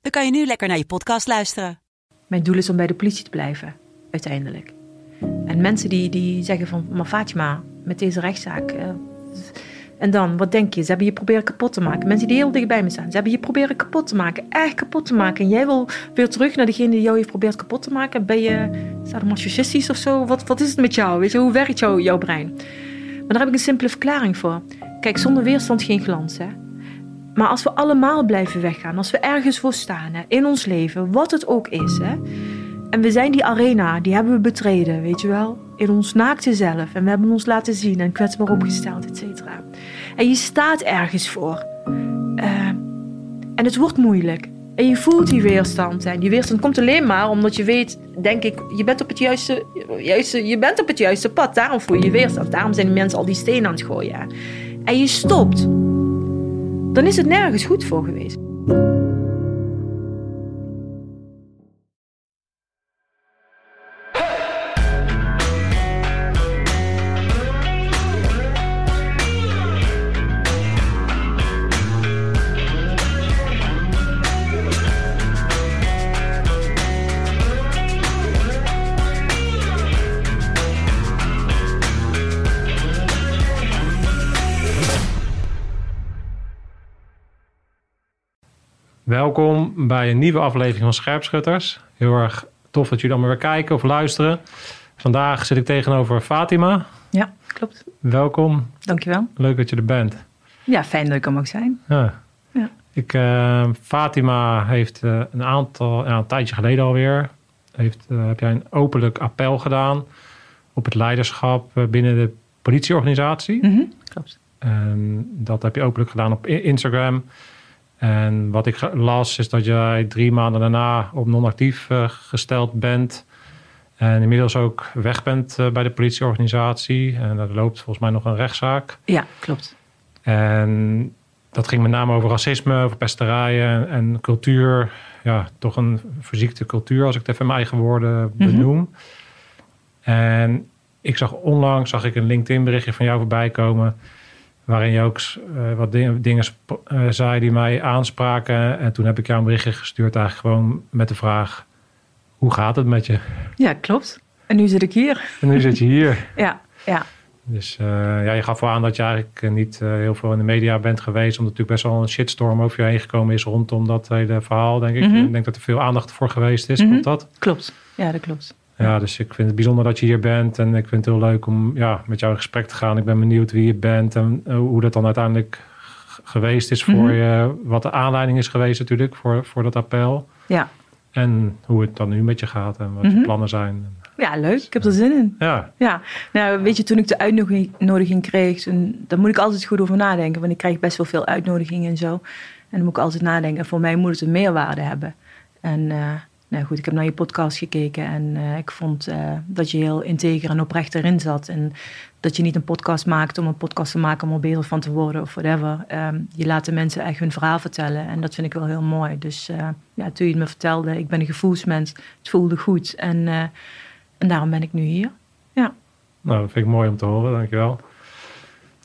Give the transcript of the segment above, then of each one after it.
dan kan je nu lekker naar je podcast luisteren. Mijn doel is om bij de politie te blijven, uiteindelijk. En mensen die, die zeggen van, maar Fatima, met deze rechtszaak... eh, en dan, wat denk je? Ze hebben je proberen kapot te maken. Mensen die heel dichtbij me staan. Ze hebben je proberen kapot te maken. Echt kapot te maken. En jij wil weer terug naar degene die jou heeft geprobeerd kapot te maken. Ben je sadomasochistisch of zo? Wat, wat is het met jou? Weet je, hoe werkt jou, jouw brein? Maar daar heb ik een simpele verklaring voor. Kijk, zonder weerstand geen glans, hè. Maar als we allemaal blijven weggaan, als we ergens voor staan hè, in ons leven, wat het ook is, hè, en we zijn die arena, die hebben we betreden, weet je wel, in ons naakte zelf, en we hebben ons laten zien en kwetsbaar opgesteld, et cetera. En je staat ergens voor. Eh, en het wordt moeilijk. En je voelt die weerstand. En die weerstand komt alleen maar omdat je weet, denk ik, je bent op het juiste, juiste, je bent op het juiste pad. Daarom voel je je weerstand. Daarom zijn die mensen al die stenen aan het gooien. En je stopt dan is het nergens goed voor geweest. Welkom bij een nieuwe aflevering van Scherpschutters. Heel erg tof dat jullie allemaal weer kijken of luisteren. Vandaag zit ik tegenover Fatima. Ja, klopt. Welkom. Dankjewel. Leuk dat je er bent. Ja, fijn dat ik er mag zijn. Ja. Ja. Ik, eh, Fatima heeft eh, een aantal, ja, een tijdje geleden alweer, heeft, eh, heb jij een openlijk appel gedaan op het leiderschap binnen de politieorganisatie. Mhm, Klopt. En dat heb je openlijk gedaan op Instagram. En wat ik las is dat jij drie maanden daarna op non-actief eh, gesteld bent. En inmiddels ook weg bent eh, bij de politieorganisatie. En er loopt volgens mij nog een rechtszaak. Ja, klopt. En dat ging met name over racisme, over pesterijen en, cultuur. Ja, toch een verziekte cultuur, als ik het even in mijn eigen woorden benoem. En ik zag onlangs zag ik een LinkedIn berichtje van jou voorbij komen. Waarin je ook eh, wat dingen, dingen eh, zei die mij aanspraken. En toen heb ik jou een berichtje gestuurd, eigenlijk gewoon met de vraag: hoe gaat het met je? Ja, klopt. En nu zit ik hier. En nu zit je hier. Ja, ja. Dus eh, ja, je gaf wel aan dat je eigenlijk niet heel veel in de media bent geweest. Omdat natuurlijk best wel een shitstorm over je heen gekomen is rondom dat hele verhaal, denk ik. Mhm. Ik denk dat er veel aandacht voor geweest is. Mhm. Klopt dat? Klopt. Ja, dat klopt. Ja, dus ik vind het bijzonder dat je hier bent. En ik vind het heel leuk om ja, met jou in gesprek te gaan. Ik ben benieuwd wie je bent en eh, hoe dat dan uiteindelijk geweest is voor Mhm. je. Wat de aanleiding is geweest natuurlijk voor, voor dat appel. Ja. En hoe het dan nu met je gaat en wat je Mhm. plannen zijn. Ja, leuk. Ik heb er zin in. Ja, Ja, nou weet je, toen ik de uitnodiging kreeg, toen, daar moet ik altijd goed over nadenken. Want ik krijg best wel veel uitnodigingen en zo. En dan moet ik altijd nadenken. Voor mij moet het een meerwaarde hebben. En eh, nou goed, ik heb naar je podcast gekeken en eh, ik vond eh, dat je heel integer en oprecht erin zat. En dat je niet een podcast maakt om een podcast te maken om er van te worden of whatever. Ehm, je laat de mensen echt hun verhaal vertellen en dat vind ik wel heel mooi. Dus eh, ja, toen je het me vertelde, ik ben een gevoelsmens, het voelde goed. En, en daarom ben ik nu hier. Ja. nou, dat vind ik mooi om te horen. Dankjewel.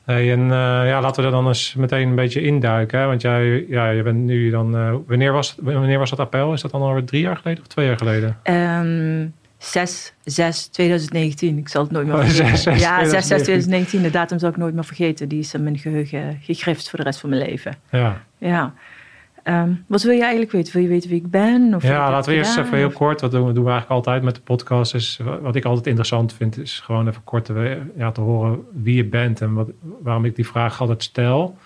Hey, en eh, ja, laten we er dan eens meteen een beetje induiken. Hè? Want jij, ja, je bent nu dan. eh, wanneer, was, wanneer was dat appel? Is dat dan alweer drie jaar geleden of twee jaar geleden? Ehm 6, 6, 2019. Ik zal het nooit meer Oh, vergeten. 6, 6, ja, 6, 6, 2019. 2019. De datum zal ik nooit meer vergeten. Die is in mijn geheugen gegrift voor de rest van mijn leven. Ja, Ja. Ehm, wat wil je eigenlijk weten? Wil je weten wie ik ben? Of ja laten we eerst even heel kort. Wat doen we, doen we eigenlijk altijd met de podcast. Is, wat ik altijd interessant vind, is gewoon even kort te, ja, te horen wie je bent. En wat, waarom ik die vraag altijd stel.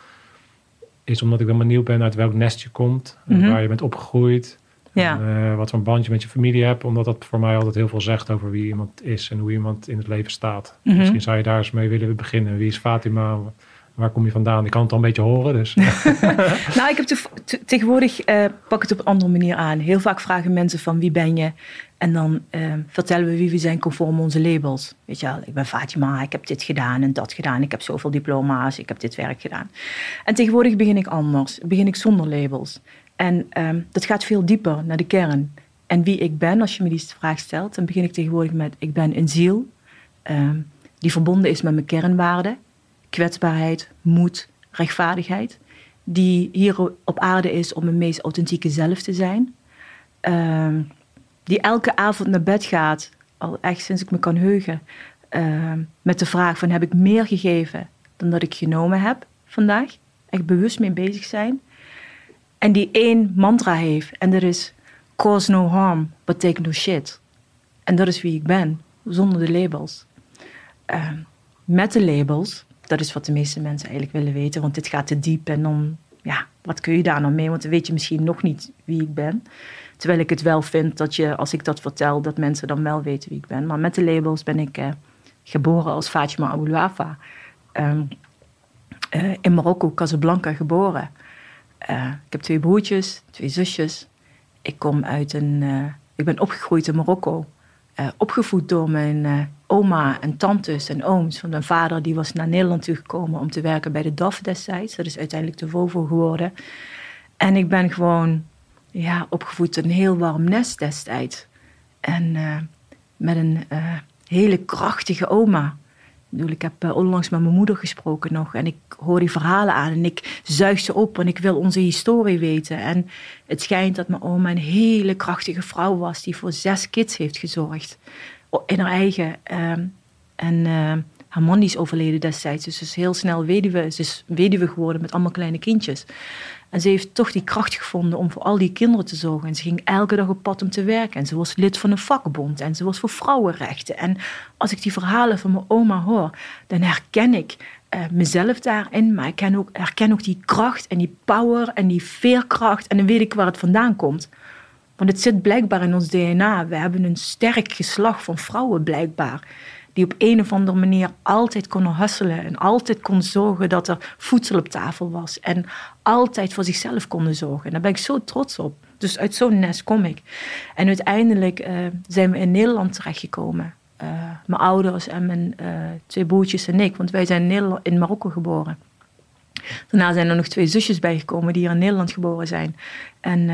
Is omdat ik dan benieuwd ben uit welk nest je komt. Mhm. Waar je bent opgegroeid. Ja. En, eh, wat voor een band je met je familie hebt. Omdat dat voor mij altijd heel veel zegt over wie iemand is. En hoe iemand in het leven staat. Mhm. Misschien zou je daar eens mee willen beginnen. Wie is Fatima? Waar kom je vandaan? Ik kan het al een beetje horen. Dus. nou, ik heb te, te, tegenwoordig uh, pak het op een andere manier aan. Heel vaak vragen mensen van wie ben je? En dan uh, vertellen we wie we zijn conform onze labels. Weet je wel, ik ben Fatima, ik heb dit gedaan en dat gedaan. Ik heb zoveel diploma's, ik heb dit werk gedaan. En tegenwoordig begin ik anders. Begin ik zonder labels. En um, dat gaat veel dieper naar de kern. En wie ik ben, als je me die vraag stelt, dan begin ik tegenwoordig met: ik ben een ziel um, die verbonden is met mijn kernwaarden: kwetsbaarheid, moed, rechtvaardigheid. Die hier op aarde is om mijn meest authentieke zelf te zijn. Um, die elke avond naar bed gaat, al echt sinds ik me kan heugen, met de vraag van heb ik meer gegeven dan dat ik genomen heb vandaag? Echt bewust mee bezig zijn. En die één mantra heeft en dat is cause no harm, but take no shit. En dat is wie ik ben, zonder de labels. Uh, met de labels, dat is wat de meeste mensen eigenlijk willen weten, want dit gaat te diep en dan, ja, wat kun je daar nou mee? Want dan weet je misschien nog niet wie ik ben. Terwijl ik het wel vind dat je, als ik dat vertel, dat mensen dan wel weten wie ik ben. Maar met de labels ben ik uh, geboren als Fatima Aboulafa. Um, uh, in Marokko, Casablanca, geboren. Uh, ik heb twee broertjes, twee zusjes. Ik kom uit een. Uh, ik ben opgegroeid in Marokko. Opgevoed door mijn oma en tantes en ooms. Want mijn vader die was naar Nederland toegekomen om te werken bij de DAF destijds. Dat is uiteindelijk de Volvo geworden. En ik ben gewoon ja, opgevoed in een heel warm nest destijds. En met een hele krachtige oma ik heb uh, onlangs met mijn moeder gesproken nog en ik hoor die verhalen aan en ik zuig ze op en ik wil onze historie weten. En het schijnt dat mijn oma een hele krachtige vrouw was die voor zes kids heeft gezorgd in haar eigen. Uh, en uh, haar man is overleden destijds, dus ze is heel snel weduwe. Ze is weduwe geworden met allemaal kleine kindjes. En ze heeft toch die kracht gevonden om voor al die kinderen te zorgen. En ze ging elke dag op pad om te werken. En ze was lid van een vakbond. En ze was voor vrouwenrechten. En als ik die verhalen van mijn oma hoor, dan herken ik uh, mezelf daarin. Maar ik ook, herken ook die kracht en die power en die veerkracht. En dan weet ik waar het vandaan komt. Want het zit blijkbaar in ons DNA. We hebben een sterk geslacht van vrouwen blijkbaar die op een of andere manier altijd konden hustelen en altijd konden zorgen dat er voedsel op tafel was en altijd voor zichzelf konden zorgen. En daar ben ik zo trots op. Dus uit zo'n nest kom ik. En uiteindelijk uh, zijn we in Nederland terechtgekomen. Uh, mijn ouders en mijn uh, twee broertjes en ik, want wij zijn in, in Marokko geboren. Daarna zijn er nog twee zusjes bijgekomen die hier in Nederland geboren zijn. En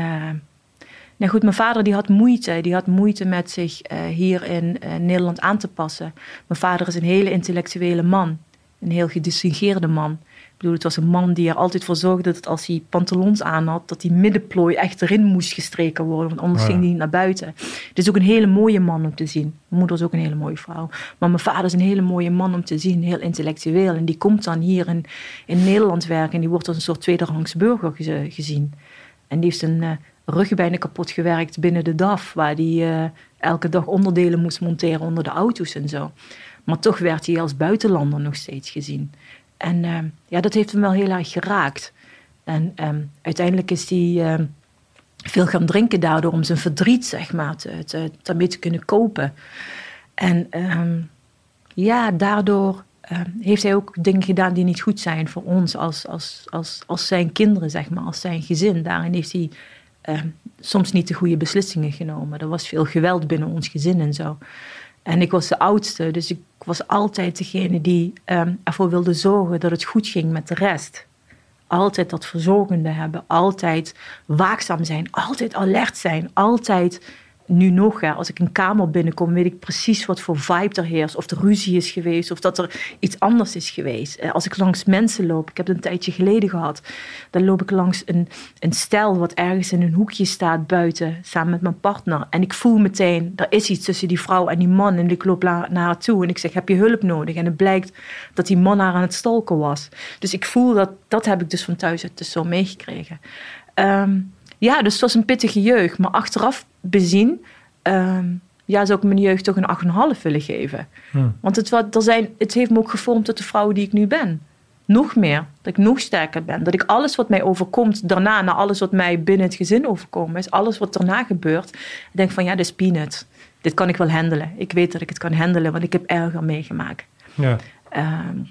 nou goed, mijn vader die had moeite. Die had moeite met zich uh, hier in uh, Nederland aan te passen. Mijn vader is een hele intellectuele man. Een heel gedistingeerde man. Ik bedoel, het was een man die er altijd voor zorgde dat als hij pantalons aan had, dat die middenplooi echt erin moest gestreken worden, want anders ging hij niet naar buiten. Het is ook een hele mooie man om te zien. Mijn moeder is ook een hele mooie vrouw. Maar mijn vader is een hele mooie man om te zien, heel intellectueel. En die komt dan hier in, in Nederland werken en die wordt als een soort tweederangs burger gezien. En die heeft een, rug bijna kapot gewerkt binnen de DAF, waar hij uh, elke dag onderdelen moest monteren onder de auto's en zo. Maar toch werd hij als buitenlander nog steeds gezien. En uh, ja, dat heeft hem wel heel erg geraakt. En um, uiteindelijk is hij uh, veel gaan drinken daardoor om zijn verdriet, zeg maar, te, te, daarmee te kunnen kopen. En um, ja, daardoor heeft hij ook dingen gedaan die niet goed zijn voor ons als, als, als, als zijn kinderen, zeg maar, als zijn gezin. Daarin heeft hij uh, soms niet de goede beslissingen genomen. Er was veel geweld binnen ons gezin en zo. En ik was de oudste, dus ik was altijd degene die um, ervoor wilde zorgen dat het goed ging met de rest. Altijd dat verzorgende hebben, altijd waakzaam zijn, altijd alert zijn, altijd nu nog, ja, als ik een kamer binnenkom, weet ik precies wat voor vibe er heerst. Of er ruzie is geweest, of dat er iets anders is geweest. Eh, als ik langs mensen loop, ik heb het een tijdje geleden gehad, dan loop ik langs een, een stel wat ergens in een hoekje staat buiten, samen met mijn partner. En ik voel meteen, er is iets tussen die vrouw en die man. En ik loop naar haar toe en ik zeg, heb je hulp nodig? En het blijkt dat die man haar aan het stalken was. Dus ik voel dat, dat heb ik dus van thuis uit dus zo meegekregen. Um, ja, dus het was een pittige jeugd. Maar achteraf bezien, um, ja, zou ik mijn jeugd toch een 8,5 willen geven. Hmm. Want het, wat, er zijn, het heeft me ook gevormd tot de vrouw die ik nu ben. Nog meer. Dat ik nog sterker ben. Dat ik alles wat mij overkomt daarna, na alles wat mij binnen het gezin overkomen is, alles wat daarna gebeurt, denk van ja, dit is peanut. Dit kan ik wel handelen. Ik weet dat ik het kan handelen, want ik heb erger meegemaakt. Ja. Um,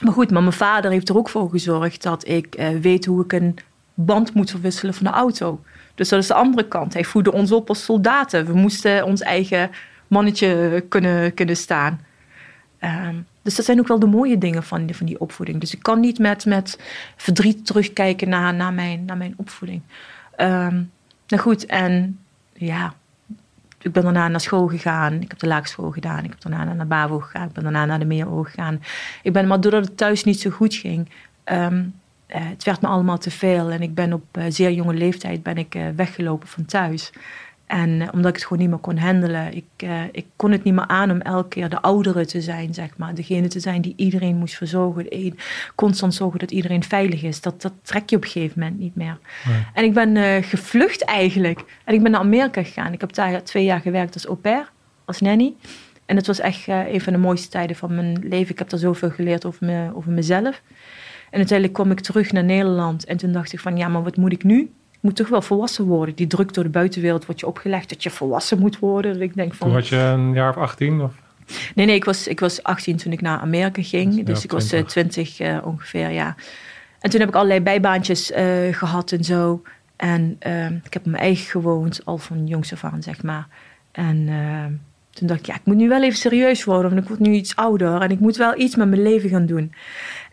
Maar goed, maar mijn vader heeft er ook voor gezorgd dat ik eh, weet hoe ik een band moet verwisselen van de auto. Dus dat is de andere kant. Hij voerde ons op als soldaten. We moesten ons eigen mannetje kunnen, kunnen staan. Ehm, dus dat zijn ook wel de mooie dingen van, die, van die opvoeding. Dus ik kan niet met, met verdriet terugkijken naar, naar, mijn, naar mijn opvoeding. Um, nou goed, en ja, ik ben daarna naar school gegaan. Ik heb de laagschool gedaan. Ik heb daarna naar de BAVO gegaan. Ik ben daarna naar de MEO gegaan. Ik ben, maar doordat het thuis niet zo goed ging, um, het werd me allemaal te veel. En ik ben op uh, zeer jonge leeftijd ben ik, uh, weggelopen van thuis. En omdat ik het gewoon niet meer kon handelen. Ik, uh, ik kon het niet meer aan om elke keer de oudere te zijn, zeg maar. Degene te zijn die iedereen moest verzorgen. Constant zorgen dat iedereen veilig is. Dat, dat trek je op een gegeven moment niet meer. Nee. En ik ben uh, gevlucht eigenlijk. En ik ben naar Amerika gegaan. Ik heb daar twee jaar gewerkt als au pair, als nanny. En het was echt een van de mooiste tijden van mijn leven. Ik heb daar zoveel geleerd over, me, over mezelf. En uiteindelijk kwam ik terug naar Nederland. En toen dacht ik van, ja, maar wat moet ik nu? moet toch wel volwassen worden. Die druk door de buitenwereld wordt je opgelegd dat je volwassen moet worden. Ik denk van, Toen was je een jaar of 18? Of? Nee, nee, ik was, ik was 18 toen ik naar Amerika ging. Dus, ik was uh, 20 uh, ongeveer, ja. En toen heb ik allerlei bijbaantjes uh, gehad en zo. En uh, ik heb op mijn eigen gewoond, al van jongs af aan, zeg maar. En toen dacht ik, ja, ik moet nu wel even serieus worden. Want ik word nu iets ouder en ik moet wel iets met mijn leven gaan doen.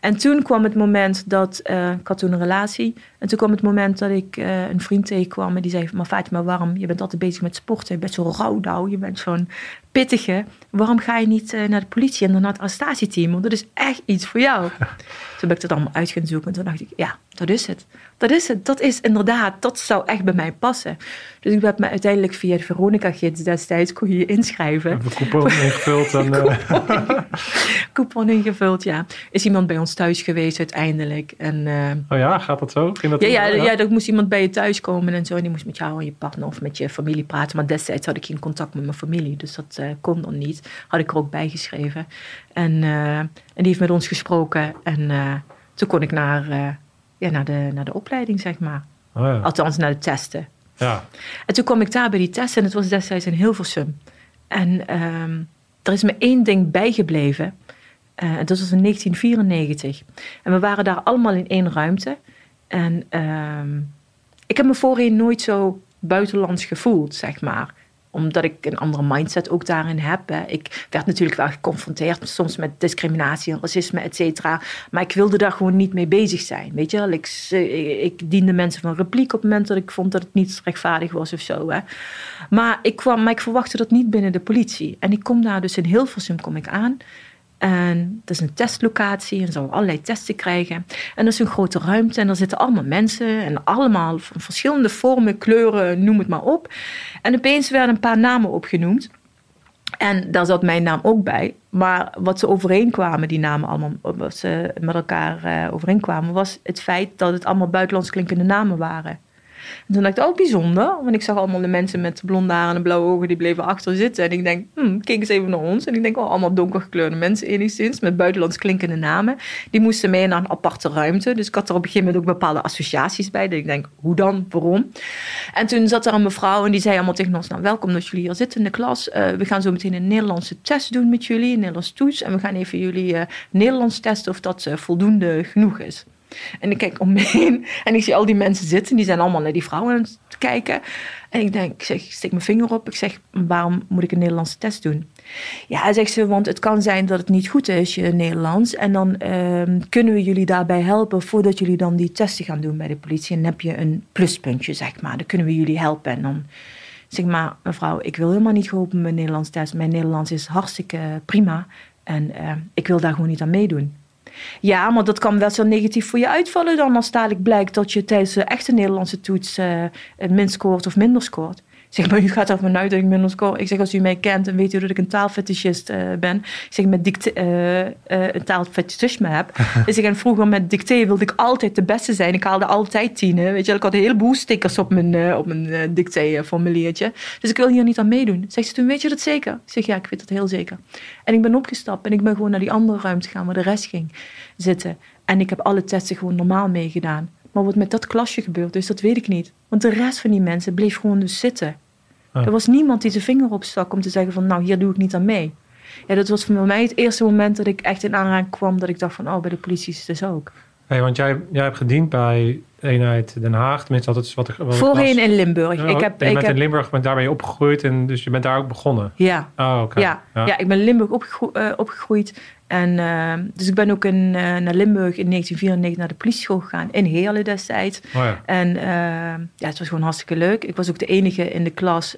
En toen kwam het moment dat, uh, ik had toen een relatie. En toen kwam het moment dat ik uh, een vriend tegenkwam. En die zei, maar Fatima, waarom? Je bent altijd bezig met sporten. Je bent zo rauw Je bent zo'n pittige. Waarom ga je niet uh, naar de politie en dan naar het arrestatieteam? Want dat is echt iets voor jou. toen ben ik dat allemaal uit gaan zoeken. En toen dacht ik, ja, dat is het. Dat is het. Dat is inderdaad, dat zou echt bij mij passen. Dus ik heb me uiteindelijk via de Veronica-gids destijds kon je inschrijven. Heb een coupon ingevuld. En, coupon, coupon ingevuld, ja. Is iemand bij ons thuis geweest uiteindelijk. En, uh, oh ja, gaat dat zo? Ging dat ja, ja, ja, ja, er moest iemand bij je thuis komen en zo. En die moest met jou en je partner of met je familie praten. Maar destijds had ik geen contact met mijn familie. Dus dat uh, kon dan niet. Had ik er ook bij geschreven. En, uh, en die heeft met ons gesproken. En toen kon ik naar, ja, naar, de, naar de opleiding, zeg maar. Oh ja. Althans, naar de testen. Ja. En toen kwam ik daar bij die testen. En het was destijds in Hilversum. En um, er is me één ding bijgebleven. Uh, dat was in 1994. En we waren daar allemaal in één ruimte. En uh, ik heb me voorheen nooit zo buitenlands gevoeld, zeg maar omdat ik een andere mindset ook daarin heb. Hè. Ik werd natuurlijk wel geconfronteerd soms met discriminatie en racisme, et cetera. Maar ik wilde daar gewoon niet mee bezig zijn. Weet je Ik, eh, ik diende mensen van repliek op het moment dat ik vond dat het niet rechtvaardig was of zo. Hè. Maar, ik kwam, verwachtte dat niet binnen de politie. En ik kom daar dus in Hilversum kom ik aan. En dat is een testlocatie en zou allerlei testen krijgen. En dat is een grote ruimte en er zitten allemaal mensen en allemaal van verschillende vormen, kleuren, noem het maar op. En opeens werden een paar namen opgenoemd. En daar zat mijn naam ook bij. Maar wat ze overeenkwamen, die namen allemaal, wat ze met elkaar uh, overeenkwamen, was het feit dat het allemaal buitenlands klinkende namen waren. En toen dacht ik, oh bijzonder. Want ik zag allemaal de mensen met blonde haren en blauwe ogen, die bleven achter zitten. En ik denk, hmm, kijk eens even naar ons. En ik denk, oh, allemaal donkergekleurde mensen enigszins, met buitenlands klinkende namen. Die moesten mee naar een aparte ruimte. Dus ik had er op een gegeven moment ook bepaalde associaties bij. Dat ik denk, hoe dan, waarom? En toen zat er een mevrouw en die zei allemaal tegen ons, nou welkom dat jullie hier zitten in de klas. Uh, we gaan zo meteen een Nederlandse test doen met jullie, een Nederlands toets. En we gaan even jullie uh, Nederlands testen of dat uh, voldoende genoeg is. En ik kijk om me heen en ik zie al die mensen zitten. Die zijn allemaal naar die vrouwen aan het kijken. En ik denk, ik, zeg, steek mijn vinger op. Ik zeg, waarom moet ik een Nederlandse test doen? Ja, zegt ze, want het kan zijn dat het niet goed is, je Nederlands. En dan um, kunnen we jullie daarbij helpen voordat jullie dan die testen gaan doen bij de politie. En dan heb je een pluspuntje, zeg maar. Dan kunnen we jullie helpen. En dan zeg maar, mevrouw, ik wil helemaal niet geholpen met Nederlands test. Mijn Nederlands is hartstikke prima. En uh, ik wil daar gewoon niet aan meedoen. Ja, maar dat kan wel zo negatief voor je uitvallen dan als dadelijk blijkt dat je tijdens de echte Nederlandse toets uh, min scoort of minder scoort. Zeg maar, u gaat er vanuit dat ik minder score. Ik zeg, als u mij kent en weet u dat ik een taalfetischist uh, ben. Ik zeg, met dicte, uh, uh, een taalfetischisme heb. dus ik en vroeger met dicté wilde ik altijd de beste zijn. Ik haalde altijd tienen. Weet je, ik had een heleboel stickers op mijn, op mijn dicté-formuliertje. Dus ik wil hier niet aan meedoen. Zegt ze toen, weet je dat zeker? Ik zeg, ja, ik weet dat heel zeker. En ik ben opgestapt en ik ben gewoon naar die andere ruimte gegaan waar de rest ging zitten. En ik heb alle testen gewoon normaal meegedaan. Maar wat met dat klasje gebeurd is, dat weet ik niet. Want de rest van die mensen bleef gewoon dus zitten. Er was niemand die zijn vinger opstak om te zeggen van nou, hier doe ik niet aan mee. Ja, dat was voor mij het eerste moment dat ik echt in aanraking kwam... dat ik dacht van, oh, bij de politie is het dus ook. Hey, want jij, jij hebt gediend bij eenheid Den Haag. Tenminste, dat is wat ik Voorheen in Limburg. Oh, ik heb, je ik bent heb, in Limburg, bent ben je opgegroeid en dus je bent daar ook begonnen. ja, Oh, oké. ja, ja. ik ben in Limburg eh, opgegroeid. En, eh, dus ik ben ook in, eh, naar Limburg in 1994 naar de politieschool gegaan. In Heerlen destijds. Oh, ja. En ja, het was gewoon hartstikke leuk. Ik was ook de enige in de klas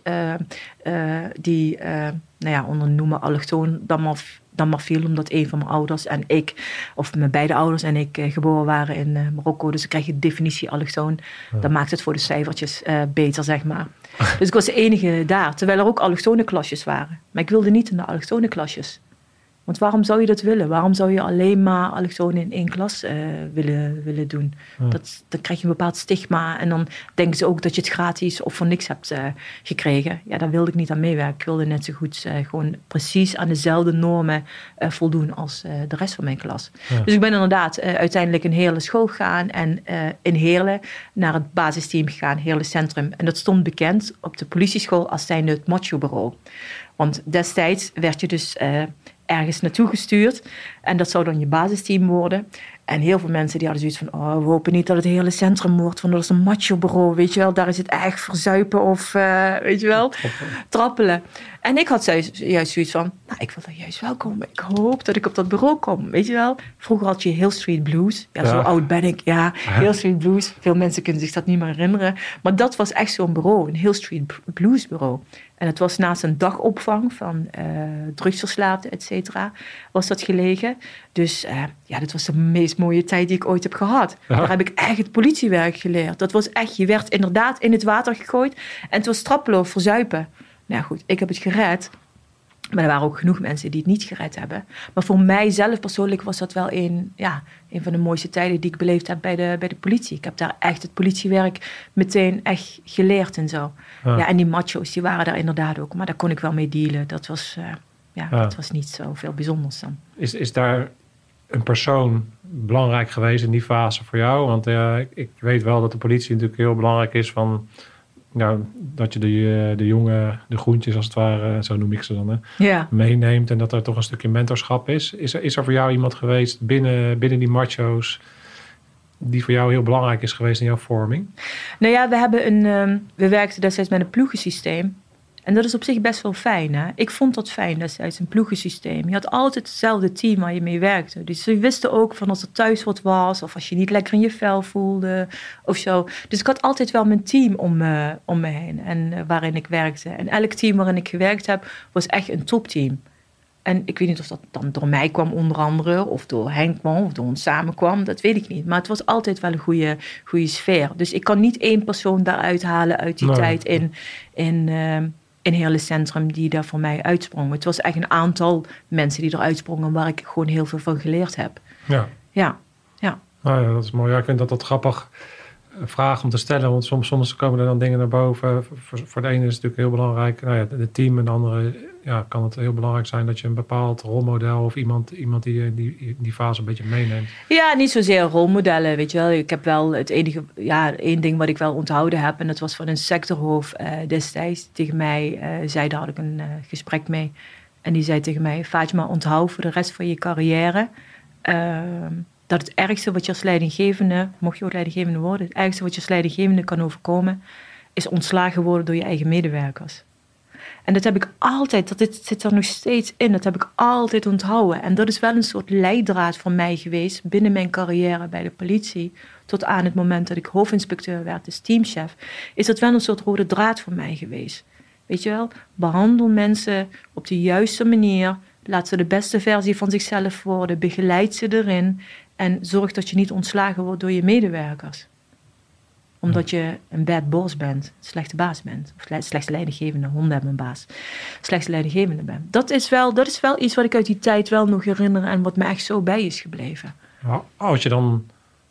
die, nou ja, onder noemen allochtoon dan maar, dan maar viel. Omdat een van mijn ouders en ik, of mijn beide ouders en ik eh, geboren waren in eh, Marokko. Dus dan krijg je de definitie allochtoon. Dat maakt het voor de cijfertjes eh, beter, zeg maar. dus ik was de enige daar. Terwijl er ook allochtone klasjes waren. Maar ik wilde niet in de allochtone klasjes. Want waarom zou je dat willen? Waarom zou je alleen maar allochtonen in één klas eh, willen, willen doen? Dat, dan krijg je een bepaald stigma. En dan denken ze ook dat je het gratis of voor niks hebt eh, gekregen. Ja, daar wilde ik niet aan meewerken. Ik wilde net zo goed eh, gewoon precies aan dezelfde normen voldoen als de rest van mijn klas. Ja. Dus ik ben inderdaad uiteindelijk in Heerlen school gegaan. En in Heerlen naar het basisteam gegaan, Heerlen Centrum. En dat stond bekend op de politieschool als zijnde het macho-bureau. Want destijds werd je dus ergens naartoe gestuurd. En dat zou dan je basisteam worden. En heel veel mensen die hadden zoiets van... oh, we hopen niet dat het hele centrum wordt. Want dat is een macho-bureau, weet je wel. Daar is het echt verzuipen of, eh, weet je wel, trappelen. En ik had juist, juist zoiets van... nou, ik wil daar juist wel komen. Ik hoop dat ik op dat bureau kom, weet je wel. Vroeger had je Hill Street Blues. Ja, zo Ja. oud ben ik. Ja, Hill Street Blues. Veel mensen kunnen zich dat niet meer herinneren. Maar dat was echt zo'n bureau. Een Hill Street Blues bureau. En het was naast een dagopvang van eh drugsverslaafden, et cetera, was dat gelegen. Dus eh, ja, dat was de meest mooie tijd die ik ooit heb gehad. Ja. Daar heb ik echt het politiewerk geleerd. Dat was echt, je werd inderdaad in het water gegooid en het was trappeloos verzuipen. Nou goed, ik heb het gered. Maar er waren ook genoeg mensen die het niet gered hebben. Maar voor mij zelf persoonlijk was dat wel een, ja, een van de mooiste tijden die ik beleefd heb bij de, bij de politie. Ik heb daar echt het politiewerk meteen echt geleerd en zo. Ja. Ja, en die macho's, die waren daar inderdaad ook. Maar daar kon ik wel mee dealen. Dat was, eh, ja, Ja. dat was niet zo veel bijzonders dan. Is, is daar een persoon belangrijk geweest in die fase voor jou? Want eh, ik, weet wel dat de politie natuurlijk heel belangrijk is van... Nou, dat je de, eh, de jonge, de groentjes als het ware, zo noem ik ze dan, hè, Ja. meeneemt. En dat er toch een stukje mentorschap is. Is er, is er voor jou iemand geweest binnen, binnen die macho's... die voor jou heel belangrijk is geweest in jouw vorming? Nou ja, we, hebben een, ehm, we werkten destijds met een ploegensysteem. En dat is op zich best wel fijn. Hè? Ik vond dat fijn destijds, een ploegensysteem. Je had altijd hetzelfde team waar je mee werkte. Dus ze wisten ook van als er thuis wat was... of als je niet lekker in je vel voelde of zo. Dus ik had altijd wel mijn team om me, om me heen en eh, waarin ik werkte. En elk team waarin ik gewerkt heb, was echt een topteam. En ik weet niet of dat dan door mij kwam onder andere... of door Henk kwam of door ons samen kwam. Dat weet ik niet. Maar het was altijd wel een goede, goede sfeer. Dus ik kan niet één persoon daaruit halen uit die Nee. tijd in... in ehm, in hele centrum die daar voor mij uitsprong. Het was echt een aantal mensen die eruit sprongen waar ik gewoon heel veel van geleerd heb. Ja. Ja, ja. Nou ja, dat is mooi. Ja, ik vind dat dat grappig eh, vraag om te stellen. Want soms, soms komen er dan dingen naar boven. Voor, voor de ene is het natuurlijk heel belangrijk. Nou ja, het team en de andere ja, kan het heel belangrijk zijn dat je een bepaald rolmodel of iemand, iemand die die, die, fase een beetje meeneemt. Ja, niet zozeer rolmodellen, weet je wel. Ik heb wel het enige, ja, één ding wat ik wel onthouden heb. En dat was van een sectorhoofd eh, destijds. Tegen mij eh, zei, daar had ik een eh, gesprek mee. En die zei tegen mij, Fatima, onthoud voor de rest van je carrière... ehm, dat het ergste wat je als leidinggevende, mocht je ook leidinggevende worden... het ergste wat je als leidinggevende kan overkomen... is ontslagen worden door je eigen medewerkers. En dat heb ik altijd, dat dit zit er nog steeds in, dat heb ik altijd onthouden. En dat is wel een soort leidraad voor mij geweest binnen mijn carrière bij de politie. Tot aan het moment dat ik hoofdinspecteur werd, dus teamchef. Is dat wel een soort rode draad voor mij geweest. Weet je wel, behandel mensen op de juiste manier. Laat ze de beste versie van zichzelf worden. Begeleid ze erin. En zorg dat je niet ontslagen wordt door je medewerkers omdat je een bad boss bent, slechte baas bent. Of le- slechtste leidinggevende, honden hebben een baas. Slechtste leidinggevende bent. Dat is, wel, dat is wel iets wat ik uit die tijd wel nog herinner en wat me echt zo bij is gebleven. Nou, Als je dan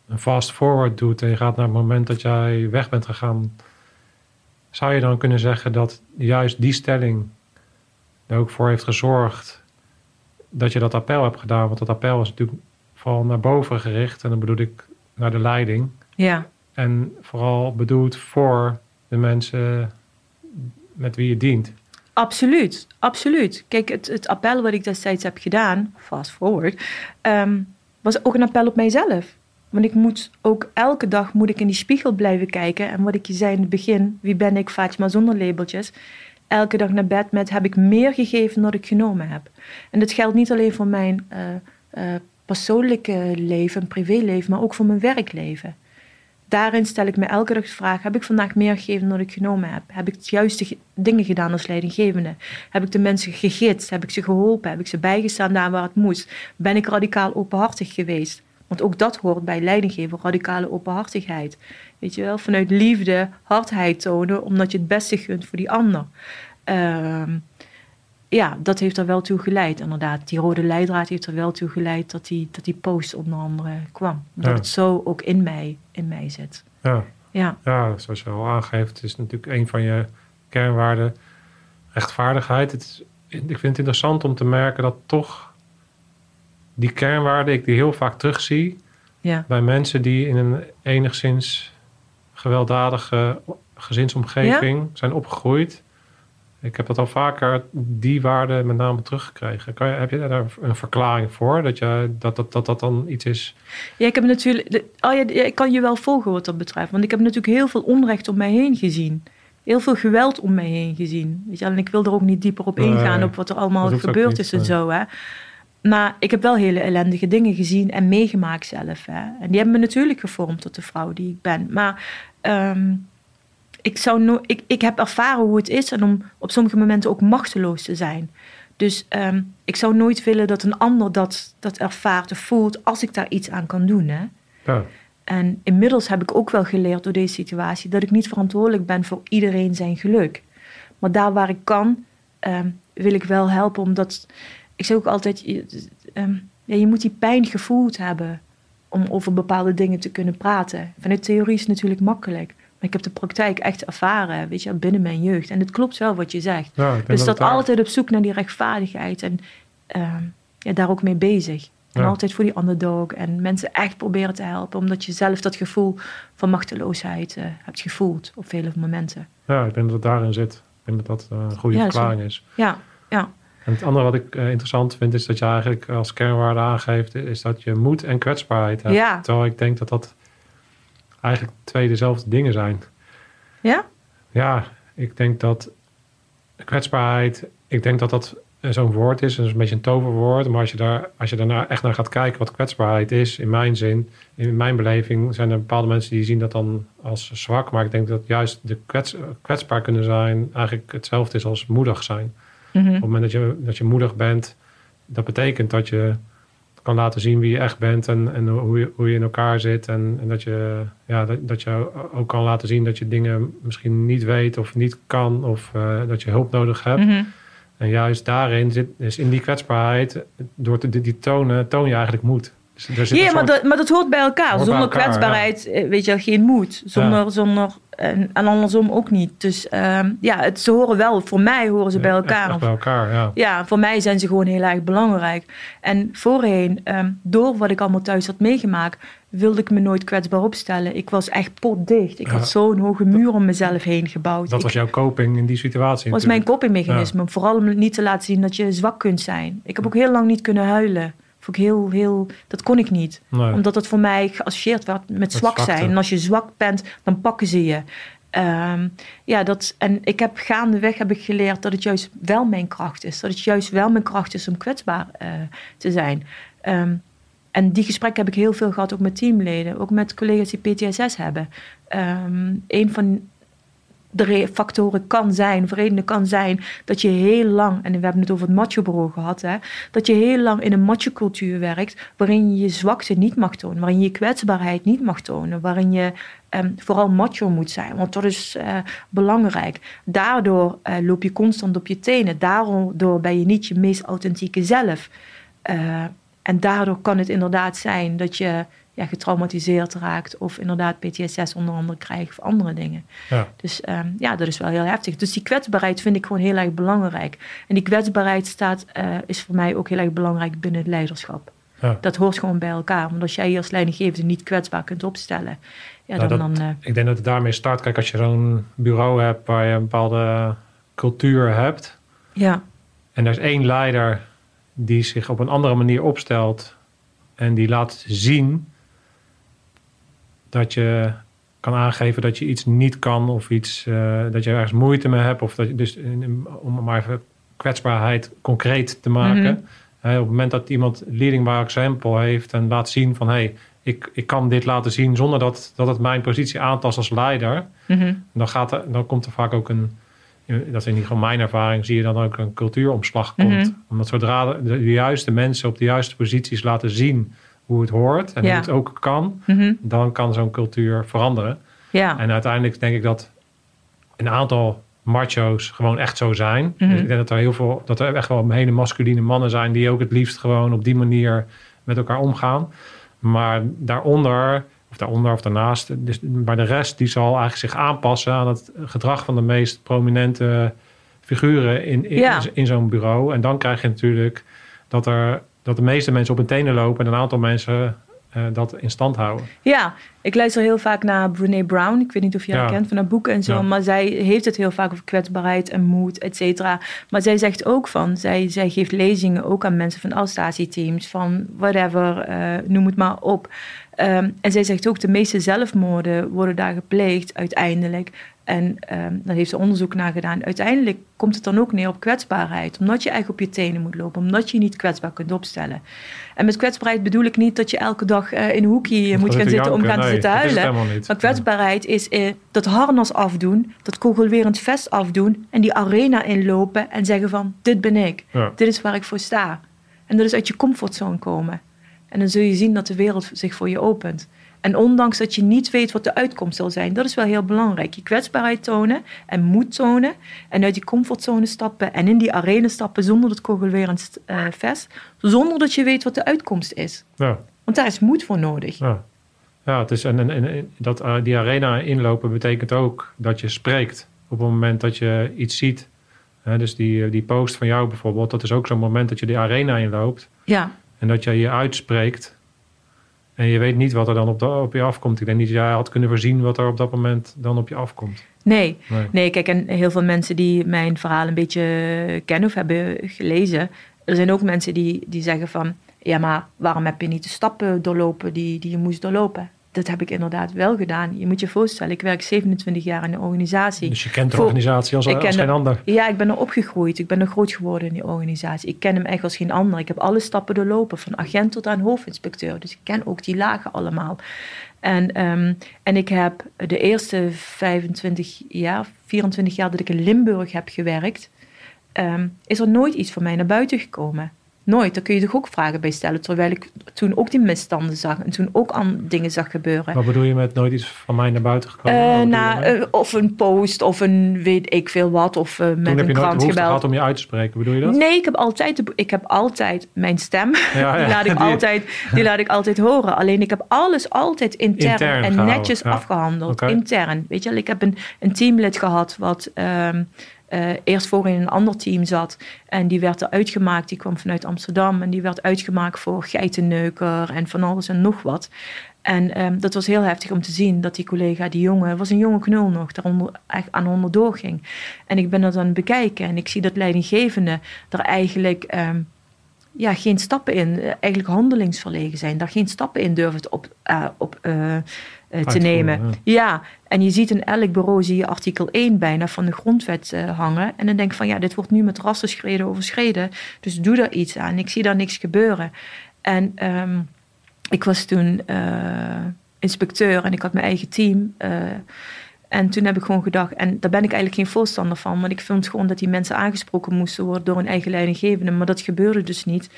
een fast forward doet en je gaat naar het moment dat jij weg bent gegaan, zou je dan kunnen zeggen dat juist die stelling er ook voor heeft gezorgd dat je dat appel hebt gedaan? Want dat appel was natuurlijk vooral naar boven gericht en dan bedoel ik naar de leiding. Ja, En vooral bedoeld voor de mensen met wie je dient. Absoluut, absoluut. Kijk, het, het appel wat ik destijds heb gedaan, fast forward, ehm, was ook een appel op mijzelf. Want ik moet ook elke dag moet ik in die spiegel blijven kijken. En wat ik je zei in het begin, wie ben ik, Fatima zonder labeltjes. Elke dag naar bed met heb ik meer gegeven dan ik genomen heb. En dat geldt niet alleen voor mijn uh, persoonlijke leven, privéleven, maar ook voor mijn werkleven. Daarin stel ik me elke dag de vraag: heb ik vandaag meer gegeven dan ik genomen heb? Heb ik de juiste dingen gedaan als leidinggevende? Heb ik de mensen gegidst? Heb ik ze geholpen? Heb ik ze bijgestaan daar waar het moest? Ben ik radicaal openhartig geweest? Want ook dat hoort bij leidinggeven, radicale openhartigheid. Weet je wel, vanuit liefde, hardheid tonen, omdat je het beste gunt voor die ander. Ehm, ja, dat heeft er wel toe geleid, inderdaad. Die rode leidraad heeft er wel toe geleid dat die, dat die post onder andere kwam. Dat het zo ook in mij, in mij zit. Ja. Ja. ja, zoals je al aangeeft, is natuurlijk een van je kernwaarden rechtvaardigheid. Het is, ik vind het interessant om te merken dat toch die kernwaarden ik die heel vaak terugzie ja. bij mensen die in een enigszins gewelddadige gezinsomgeving zijn opgegroeid. Ik heb dat al vaker, die waarden met name teruggekregen. Kan je, heb je daar een verklaring voor? Dat, je, dat, dat, dat dat dan iets is? Ja, ik heb natuurlijk. Oh ja, ik kan je wel volgen wat dat betreft. Want ik heb natuurlijk heel veel onrecht om mij heen gezien. Heel veel geweld om mij heen gezien. Weet je, en ik wil er ook niet dieper op ingaan, op wat er allemaal gebeurd is en zo. Hè. Maar ik heb wel hele ellendige dingen gezien en meegemaakt zelf. Hè. En die hebben me natuurlijk gevormd tot de vrouw die ik ben. Maar ehm, ik, zou no ik, ik heb ervaren hoe het is en om op sommige momenten ook machteloos te zijn. Dus ehm, ik zou nooit willen dat een ander dat, dat ervaart of voelt als ik daar iets aan kan doen. Hè? Ja. En inmiddels heb ik ook wel geleerd door deze situatie dat ik niet verantwoordelijk ben voor iedereen zijn geluk. Maar daar waar ik kan, ehm, wil ik wel helpen. Omdat ik zeg ook altijd: je, ehm, ja, je moet die pijn gevoeld hebben om over bepaalde dingen te kunnen praten. Vanuit theorie is het natuurlijk makkelijk. Maar ik heb de praktijk echt ervaren, weet je, binnen mijn jeugd. En het klopt wel wat je zegt. Ja, dus dat, altijd op zoek naar die rechtvaardigheid en ehm, ja, daar ook mee bezig. En altijd voor die underdog en mensen echt proberen te helpen, omdat je zelf dat gevoel van machteloosheid uh, hebt gevoeld op vele momenten. Ja, ik denk dat het daarin zit. Ik denk dat dat uh, een goede verklaring is. Ja, ja. En het andere wat ik uh, interessant vind, is dat je eigenlijk als kernwaarde aangeeft, is dat je moed en kwetsbaarheid hebt. Ja. Terwijl ik denk dat dat eigenlijk twee dezelfde dingen zijn. Ja? Ja, ik denk dat kwetsbaarheid, ik denk dat dat zo'n woord is, is een beetje een toverwoord. Maar als je daar, als je daarna echt naar gaat kijken wat kwetsbaarheid is, in mijn zin, in mijn beleving, zijn er bepaalde mensen die zien dat dan als zwak. Maar ik denk dat juist de kwets, kwetsbaar kunnen zijn eigenlijk hetzelfde is als moedig zijn. Mhm. Op het moment dat je, dat je moedig bent, dat betekent dat je kan laten zien wie je echt bent en, en hoe, je, hoe je in elkaar zit. En, en dat, je, ja, dat, dat je ook kan laten zien dat je dingen misschien niet weet of niet kan of uh, dat je hulp nodig hebt. Mhm. En juist daarin zit, is in die kwetsbaarheid, door te, die tonen, toon je eigenlijk moed. Dus ja, maar, dat, maar dat hoort bij elkaar. Hoort zonder bij elkaar, kwetsbaarheid, ja. weet je, geen moed. Zonder, Ja. zonder en, en andersom ook niet. Dus ehm, ja, het, ze horen wel, voor mij horen ze bij elkaar. echt bij elkaar, ja. Ja, voor mij zijn ze gewoon heel erg belangrijk. En voorheen, ehm, door wat ik allemaal thuis had meegemaakt, wilde ik me nooit kwetsbaar opstellen. Ik was echt potdicht. Ik Ja. had zo'n hoge muur om mezelf heen gebouwd. Dat ik, was jouw coping in die situatie. was mijn copingmechanisme. Vooral om niet te laten zien dat je zwak kunt zijn. Ik heb ook heel lang niet kunnen huilen. Vond ik heel, heel, dat kon ik niet. Nee. Omdat het voor mij geassocieerd werd met zwak zwakte. zijn. En als je zwak bent, dan pakken ze je. Ehm, ja, dat, en ik heb gaandeweg heb ik geleerd dat het juist wel mijn kracht is. Dat het juist wel mijn kracht is om kwetsbaar eh, te zijn. Ehm, en die gesprekken heb ik heel veel gehad, ook met teamleden. Ook met collega's die PTSS hebben. Ehm, een van de re- factoren kan zijn, of redenen kan zijn, dat je heel lang, en we hebben het over het macho-bureau gehad, hè, dat je heel lang in een macho-cultuur werkt, waarin je je zwakte niet mag tonen, waarin je je kwetsbaarheid niet mag tonen, waarin je ehm, vooral macho moet zijn, want dat is eh, belangrijk. Daardoor eh, loop je constant op je tenen, daardoor ben je niet je meest authentieke zelf. Eh, en daardoor kan het inderdaad zijn dat je ja, getraumatiseerd raakt of inderdaad PTSS onder andere krijgt of andere dingen. Ja. Dus ehm, ja, dat is wel heel heftig. Dus die kwetsbaarheid vind ik gewoon heel erg belangrijk. En die kwetsbaarheid staat, eh, is voor mij ook heel erg belangrijk binnen het leiderschap. Ja. Dat hoort gewoon bij elkaar. Want als jij je als leidinggevende niet kwetsbaar kunt opstellen, ja, Nou, dan... dat- dan eh, Ik denk dat het daarmee start. Kijk, als je zo'n bureau hebt waar je een bepaalde cultuur hebt, Ja. En er is één leider die zich op een andere manier opstelt en die laat zien dat je kan aangeven dat je iets niet kan of iets uh, dat je ergens moeite mee hebt. Of dat je dus om maar even kwetsbaarheid concreet te maken. Mm -hmm. op het moment dat iemand leading by example heeft en laat zien van hé, hey, ik, ik kan dit laten zien zonder dat, dat het mijn positie aantast als leider, mm -hmm. dan, gaat er, dan komt er vaak ook een, dat is in ieder geval mijn ervaring, zie je dan ook een cultuuromslag komt. Mm -hmm. Omdat zodra de, de, juiste mensen op de juiste posities laten zien hoe het hoort en Ja. hoe het ook kan, Mhm. dan kan zo'n cultuur veranderen. Ja. En uiteindelijk denk ik dat een aantal macho's gewoon echt zo zijn. Dus ik denk dat er heel veel, dat er echt wel hele masculine mannen zijn die ook het liefst gewoon op die manier met elkaar omgaan. Maar daaronder, of daaronder of daarnaast, dus, maar de rest die zal eigenlijk zich aanpassen aan het gedrag van de meest prominente figuren in, in, Ja. in zo'n bureau. En dan krijg je natuurlijk dat er dat de meeste mensen op hun tenen lopen en een aantal mensen eh, dat in stand houden. Ja, ik luister heel vaak naar Brene Brown. Ik weet niet of je haar Ja. kent van haar boeken en zo. Ja. Maar zij heeft het heel vaak over kwetsbaarheid en moed, et cetera. Maar zij zegt ook van, zij, zij geeft lezingen ook aan mensen van oudstasieteams, van whatever, eh, noem het maar op. Ehm, en zij zegt ook, de meeste zelfmoorden worden daar gepleegd uiteindelijk. En ehm daar heeft ze onderzoek naar gedaan. Uiteindelijk komt het dan ook neer op kwetsbaarheid. Omdat je echt op je tenen moet lopen. Omdat je je niet kwetsbaar kunt opstellen. En met kwetsbaarheid bedoel ik niet dat je elke dag eh, in een hoekje moet gaan zitten om gaan te zitten huilen. Maar kwetsbaarheid is eh, dat harnas afdoen, dat kogelwerend vest afdoen en die arena inlopen en zeggen van dit ben ik, Ja. dit is waar ik voor sta. En dat is uit je comfortzone komen. En dan zul je zien dat de wereld zich voor je opent. En ondanks dat je niet weet wat de uitkomst zal zijn, dat is wel heel belangrijk. Je kwetsbaarheid tonen en moed tonen en uit die comfortzone stappen en in die arena stappen zonder dat kogelwerend eh, vest, zonder dat je weet wat de uitkomst is. Ja. Want daar is moed voor nodig. Ja, ja het is, en, en, en dat, eh, die arena inlopen betekent ook dat je spreekt op het moment dat je iets ziet. Hè, dus die, eh, die post van jou bijvoorbeeld, dat is ook zo'n moment dat je die arena inloopt Ja, en dat je je uitspreekt. En je weet niet wat er dan op, de, op je afkomt. Ik denk niet dat jij had kunnen voorzien wat er op dat moment dan op je afkomt. nee. Nee. Nee, kijk, en heel veel mensen die mijn verhaal een beetje kennen of hebben gelezen. Er zijn ook mensen die, die zeggen van, ja, maar waarom heb je niet de stappen doorlopen die, die je moest doorlopen? Dat heb ik inderdaad wel gedaan. Je moet je voorstellen, ik werk 27 jaar in een organisatie. Dus je kent de Voor- organisatie als, als geen de- ander. Ja, ik ben er opgegroeid. Ik ben er groot geworden in die organisatie. Ik ken hem echt als geen ander. Ik heb alle stappen doorlopen, van agent tot aan hoofdinspecteur. Dus ik ken ook die lagen allemaal. En, ehm, en ik heb de eerste 25 jaar, 24 jaar dat ik in Limburg heb gewerkt, ehm, is er nooit iets van mij naar buiten gekomen. Nooit. Daar kun je toch ook vragen bij stellen. Terwijl ik toen ook die misstanden zag en toen ook aan dingen zag gebeuren. Wat bedoel je met nooit iets van mij naar buiten gekomen? Eh, nou, eh, of een post of een weet ik veel wat. Of eh, met Toen heb een je nooit de gehad om je uit te spreken. Bedoel je dat? Nee, ik heb altijd, de- ik heb altijd mijn stem. Ja, die, laat ik die- altijd, die laat ik altijd horen. Alleen ik heb alles altijd intern, Intern en gehouden, netjes ja. afgehandeld. Intern. Weet je, wel, ik heb een, een teamlid gehad wat ehm, eh, eerst voor in een ander team zat. En die werd eruit gemaakt. Die kwam vanuit Amsterdam. En die werd uitgemaakt voor geitenneuker en van alles en nog wat. En ehm, dat was heel heftig om te zien dat die collega, die jongen, was een jonge knul nog, daaronder echt aan onderdoor ging. En ik ben dat aan het bekijken en ik zie dat leidinggevende er eigenlijk ehm, ja, geen stappen in, eh, eigenlijk handelingsverlegen zijn, daar geen stappen in durven op, eh, op, eh, te nemen. ja. Ja, en je ziet in elk bureau zie je artikel 1 bijna van de grondwet eh, hangen. En dan denk ik van ja, dit wordt nu met rassenschreden overschreden. Dus doe daar iets aan. Ik zie daar niks gebeuren. En ehm, ik was toen eh, inspecteur en ik had mijn eigen team. en toen heb ik gewoon gedacht, en daar ben ik eigenlijk geen voorstander van, want ik vond gewoon dat die mensen aangesproken moesten worden door een eigen leidinggevende, maar dat gebeurde dus niet.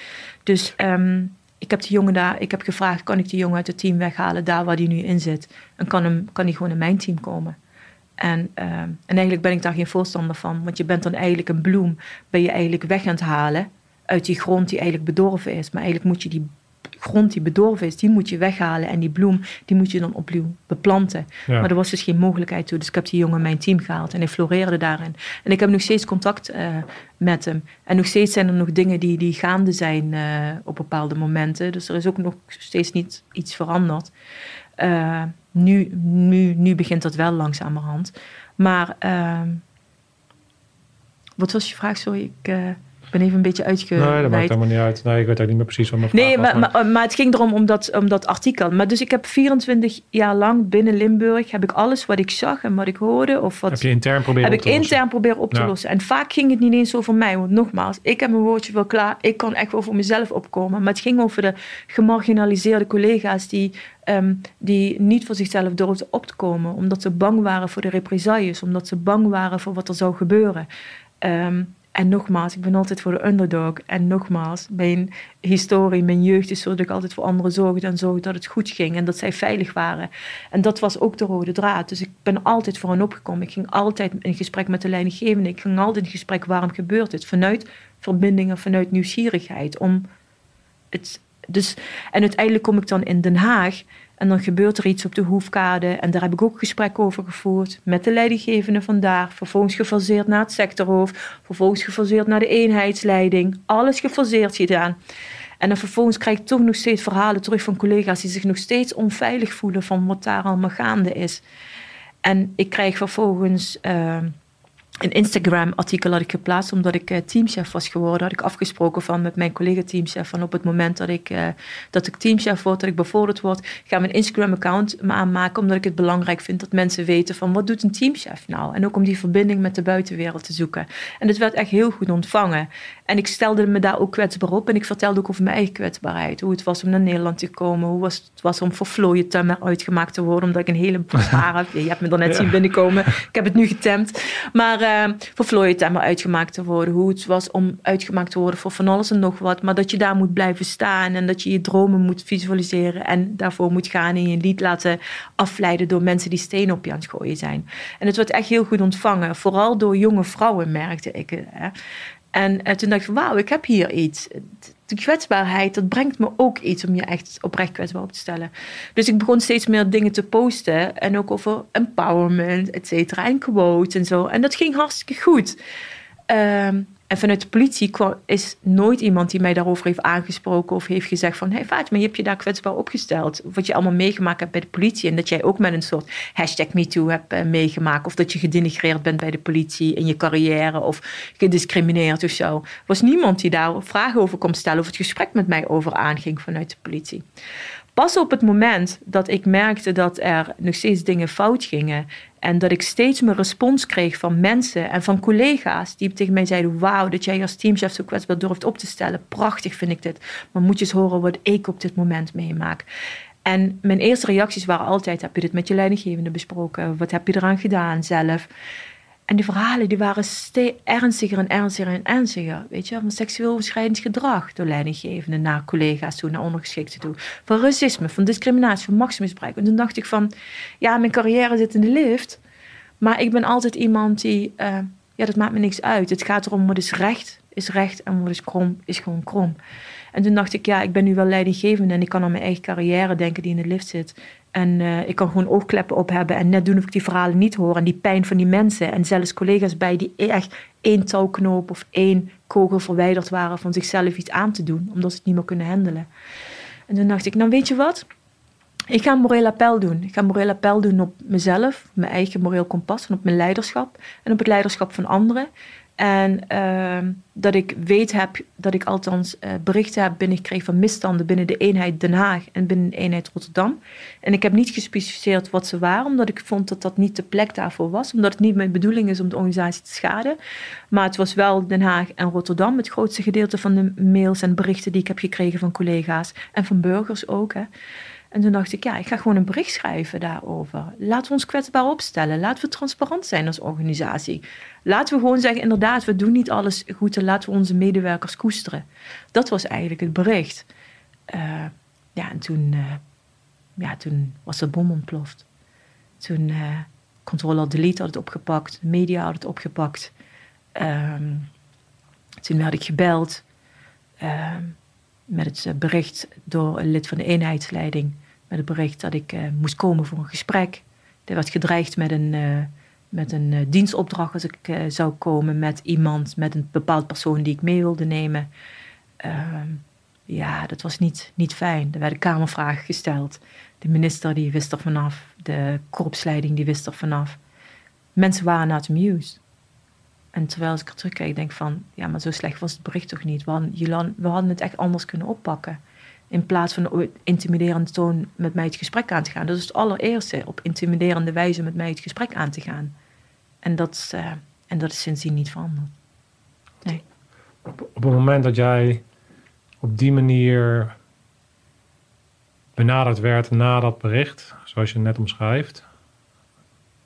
Dus ehm, ik heb die jongen daar, ik heb gevraagd, kan ik die jongen uit het team weghalen, daar waar die nu in zit? En kan, hem, kan die gewoon in mijn team komen? En, ehm, en eigenlijk ben ik daar geen voorstander van, want je bent dan eigenlijk een bloem, ben je eigenlijk weg aan het halen uit die grond die eigenlijk bedorven is. Maar eigenlijk moet je die grond die bedorven is, die moet je weghalen. En die bloem, die moet je dan opnieuw beplanten. Ja. Maar er was dus geen mogelijkheid toe. Dus ik heb die jongen in mijn team gehaald en hij floreerde daarin. En ik heb nog steeds contact eh, met hem. En nog steeds zijn er nog dingen die, die gaande zijn eh, op bepaalde momenten. Dus er is ook nog steeds niet iets veranderd. Eh, nu, nu, nu begint dat wel langzamerhand. Maar ehm, wat was je vraag? Sorry, ik ben even een beetje uitgeweid. Nee, dat maakt helemaal niet uit. Nee, ik weet ook niet meer precies wat mijn nee, vraag maar, was. maar, maar het ging erom om dat, om dat artikel. Maar dus ik heb 24 jaar lang binnen Limburg... heb ik alles wat ik zag en wat ik hoorde... of wat Heb je intern proberen heb op ik te lossen? intern proberen op te Ja. lossen. En vaak ging het niet eens over mij. Want nogmaals, ik heb mijn woordje wel klaar. Ik kan echt wel voor mezelf opkomen. Maar het ging over de gemarginaliseerde collega's... die, ehm, die niet voor zichzelf durfden op te komen. Omdat ze bang waren voor de represailles. Omdat ze bang waren voor wat er zou gebeuren. Ehm, en nogmaals, ik ben altijd voor de underdog. En nogmaals, mijn historie, mijn jeugd is zo dat ik altijd voor anderen zorgde en zorgde dat het goed ging en dat zij veilig waren. En dat was ook de rode draad. Dus ik ben altijd voor hen opgekomen. Ik ging altijd in gesprek met de leidinggevende. Ik ging altijd in gesprek waarom gebeurt dit? Vanuit verbindingen, vanuit nieuwsgierigheid. Om het, dus, en uiteindelijk kom ik dan in Den Haag en dan gebeurt er iets op de Hoefkade. En daar heb ik ook gesprek over gevoerd met de leidinggevende vandaar. Vervolgens gefaseerd naar het sectorhoofd. Vervolgens gefaseerd naar de eenheidsleiding. Alles gefaseerd gedaan. En dan vervolgens krijg ik toch nog steeds verhalen terug van collega's die zich nog steeds onveilig voelen van wat daar allemaal gaande is. En ik krijg vervolgens uh, een Instagram-artikel had ik geplaatst omdat ik uh, teamchef was geworden. Had ik afgesproken van met mijn collega-teamchef van op het moment dat ik, uh, dat ik teamchef word, dat ik bevorderd word, ga mijn Instagram-account aanmaken omdat ik het belangrijk vind dat mensen weten van wat doet een teamchef nou? En ook om die verbinding met de buitenwereld te zoeken. En het werd echt heel goed ontvangen. En ik stelde me daar ook kwetsbaar op en ik vertelde ook over mijn eigen kwetsbaarheid. Hoe het was om naar Nederland te komen, hoe was het was om voor vlooien uitgemaakt te worden, omdat ik een hele haar heb. Je hebt me er net ja. zien binnenkomen. Ik heb het nu getemd. Maar uh, voor vlooien uitgemaakt te worden. Hoe het was om uitgemaakt te worden voor van alles en nog wat. Maar dat je daar moet blijven staan en dat je je dromen moet visualiseren en daarvoor moet gaan en je niet laten afleiden door mensen die stenen op je aan het gooien zijn. En het werd echt heel goed ontvangen. Vooral door jonge vrouwen merkte ik. Hè. En toen dacht ik, wauw, ik heb hier iets. De kwetsbaarheid, dat brengt me ook iets om je echt oprecht kwetsbaar op te stellen. Dus ik begon steeds meer dingen te posten. En ook over empowerment, et cetera. En quotes en zo. En dat ging hartstikke goed. Um, en vanuit de politie is nooit iemand die mij daarover heeft aangesproken of heeft gezegd van, hey Fatima, je hebt je daar kwetsbaar opgesteld. Wat je allemaal meegemaakt hebt bij de politie en dat jij ook met een soort hashtag MeToo hebt uh, meegemaakt of dat je gedenigreerd bent bij de politie in je carrière of gediscrimineerd of zo. Er was niemand die daar vragen over kon stellen of het gesprek met mij over aanging vanuit de politie. Pas op het moment dat ik merkte dat er nog steeds dingen fout gingen en dat ik steeds meer respons kreeg van mensen en van collega's die tegen mij zeiden: Wauw, dat jij als teamchef zo kwetsbaar durft op te stellen. Prachtig vind ik dit. Maar moet je eens horen wat ik op dit moment meemaak. En mijn eerste reacties waren altijd: Heb je dit met je leidinggevende besproken? Wat heb je eraan gedaan zelf? En die verhalen die waren steeds ernstiger en ernstiger en ernstiger. Weet je, van seksueel overschrijdend gedrag door leidinggevenden naar collega's toe, naar ondergeschikten toe. Van racisme, van discriminatie, van machtsmisbruik. En toen dacht ik van, ja, mijn carrière zit in de lift. Maar ik ben altijd iemand die, uh, ja, dat maakt me niks uit. Het gaat erom wat is recht, is recht. En wat is krom, is gewoon krom. En toen dacht ik, ja, ik ben nu wel leidinggevende en ik kan aan mijn eigen carrière denken die in de lift zit. En uh, ik kan gewoon oogkleppen op hebben en net doen of ik die verhalen niet hoor. En die pijn van die mensen. En zelfs collega's bij die echt één touwknoop of één kogel verwijderd waren van zichzelf iets aan te doen. Omdat ze het niet meer kunnen handelen. En toen dacht ik, nou weet je wat? Ik ga een moreel appel doen. Ik ga een moreel appel doen op mezelf, mijn eigen moreel kompas en op mijn leiderschap. En op het leiderschap van anderen. En uh, dat ik weet heb, dat ik althans uh, berichten heb binnengekregen van misstanden binnen de eenheid Den Haag en binnen de eenheid Rotterdam. En ik heb niet gespecificeerd wat ze waren, omdat ik vond dat dat niet de plek daarvoor was. Omdat het niet mijn bedoeling is om de organisatie te schaden. Maar het was wel Den Haag en Rotterdam, het grootste gedeelte van de mails en berichten die ik heb gekregen van collega's en van burgers ook. Hè. En toen dacht ik, ja, ik ga gewoon een bericht schrijven daarover. Laten we ons kwetsbaar opstellen. Laten we transparant zijn als organisatie. Laten we gewoon zeggen, inderdaad, we doen niet alles goed en laten we onze medewerkers koesteren. Dat was eigenlijk het bericht. Uh, ja, en toen, uh, ja, toen was de bom ontploft. Toen uh, Control Delete had het opgepakt, media had het opgepakt. Um, toen werd ik gebeld um, met het bericht door een lid van de eenheidsleiding met het bericht dat ik uh, moest komen voor een gesprek. Er werd gedreigd met een, uh, met een uh, dienstopdracht als ik zou komen met iemand, met een bepaald persoon die ik mee wilde nemen. Ehm, ja, dat was niet, niet fijn. Er werden kamervragen gesteld. De minister die wist er vanaf. De korpsleiding die wist er vanaf. Mensen waren not amused. En terwijl ik er terugkijk, denk van, ja, maar zo slecht was het bericht toch niet. We hadden, we hadden het echt anders kunnen oppakken. In plaats van op intimiderende toon met mij het gesprek aan te gaan. Dat is het allereerste, op intimiderende wijze met mij het gesprek aan te gaan. En dat, is, eh, en dat is sindsdien niet veranderd. Nee. Op, het moment dat jij op die manier benaderd werd na dat bericht, zoals je net omschrijft,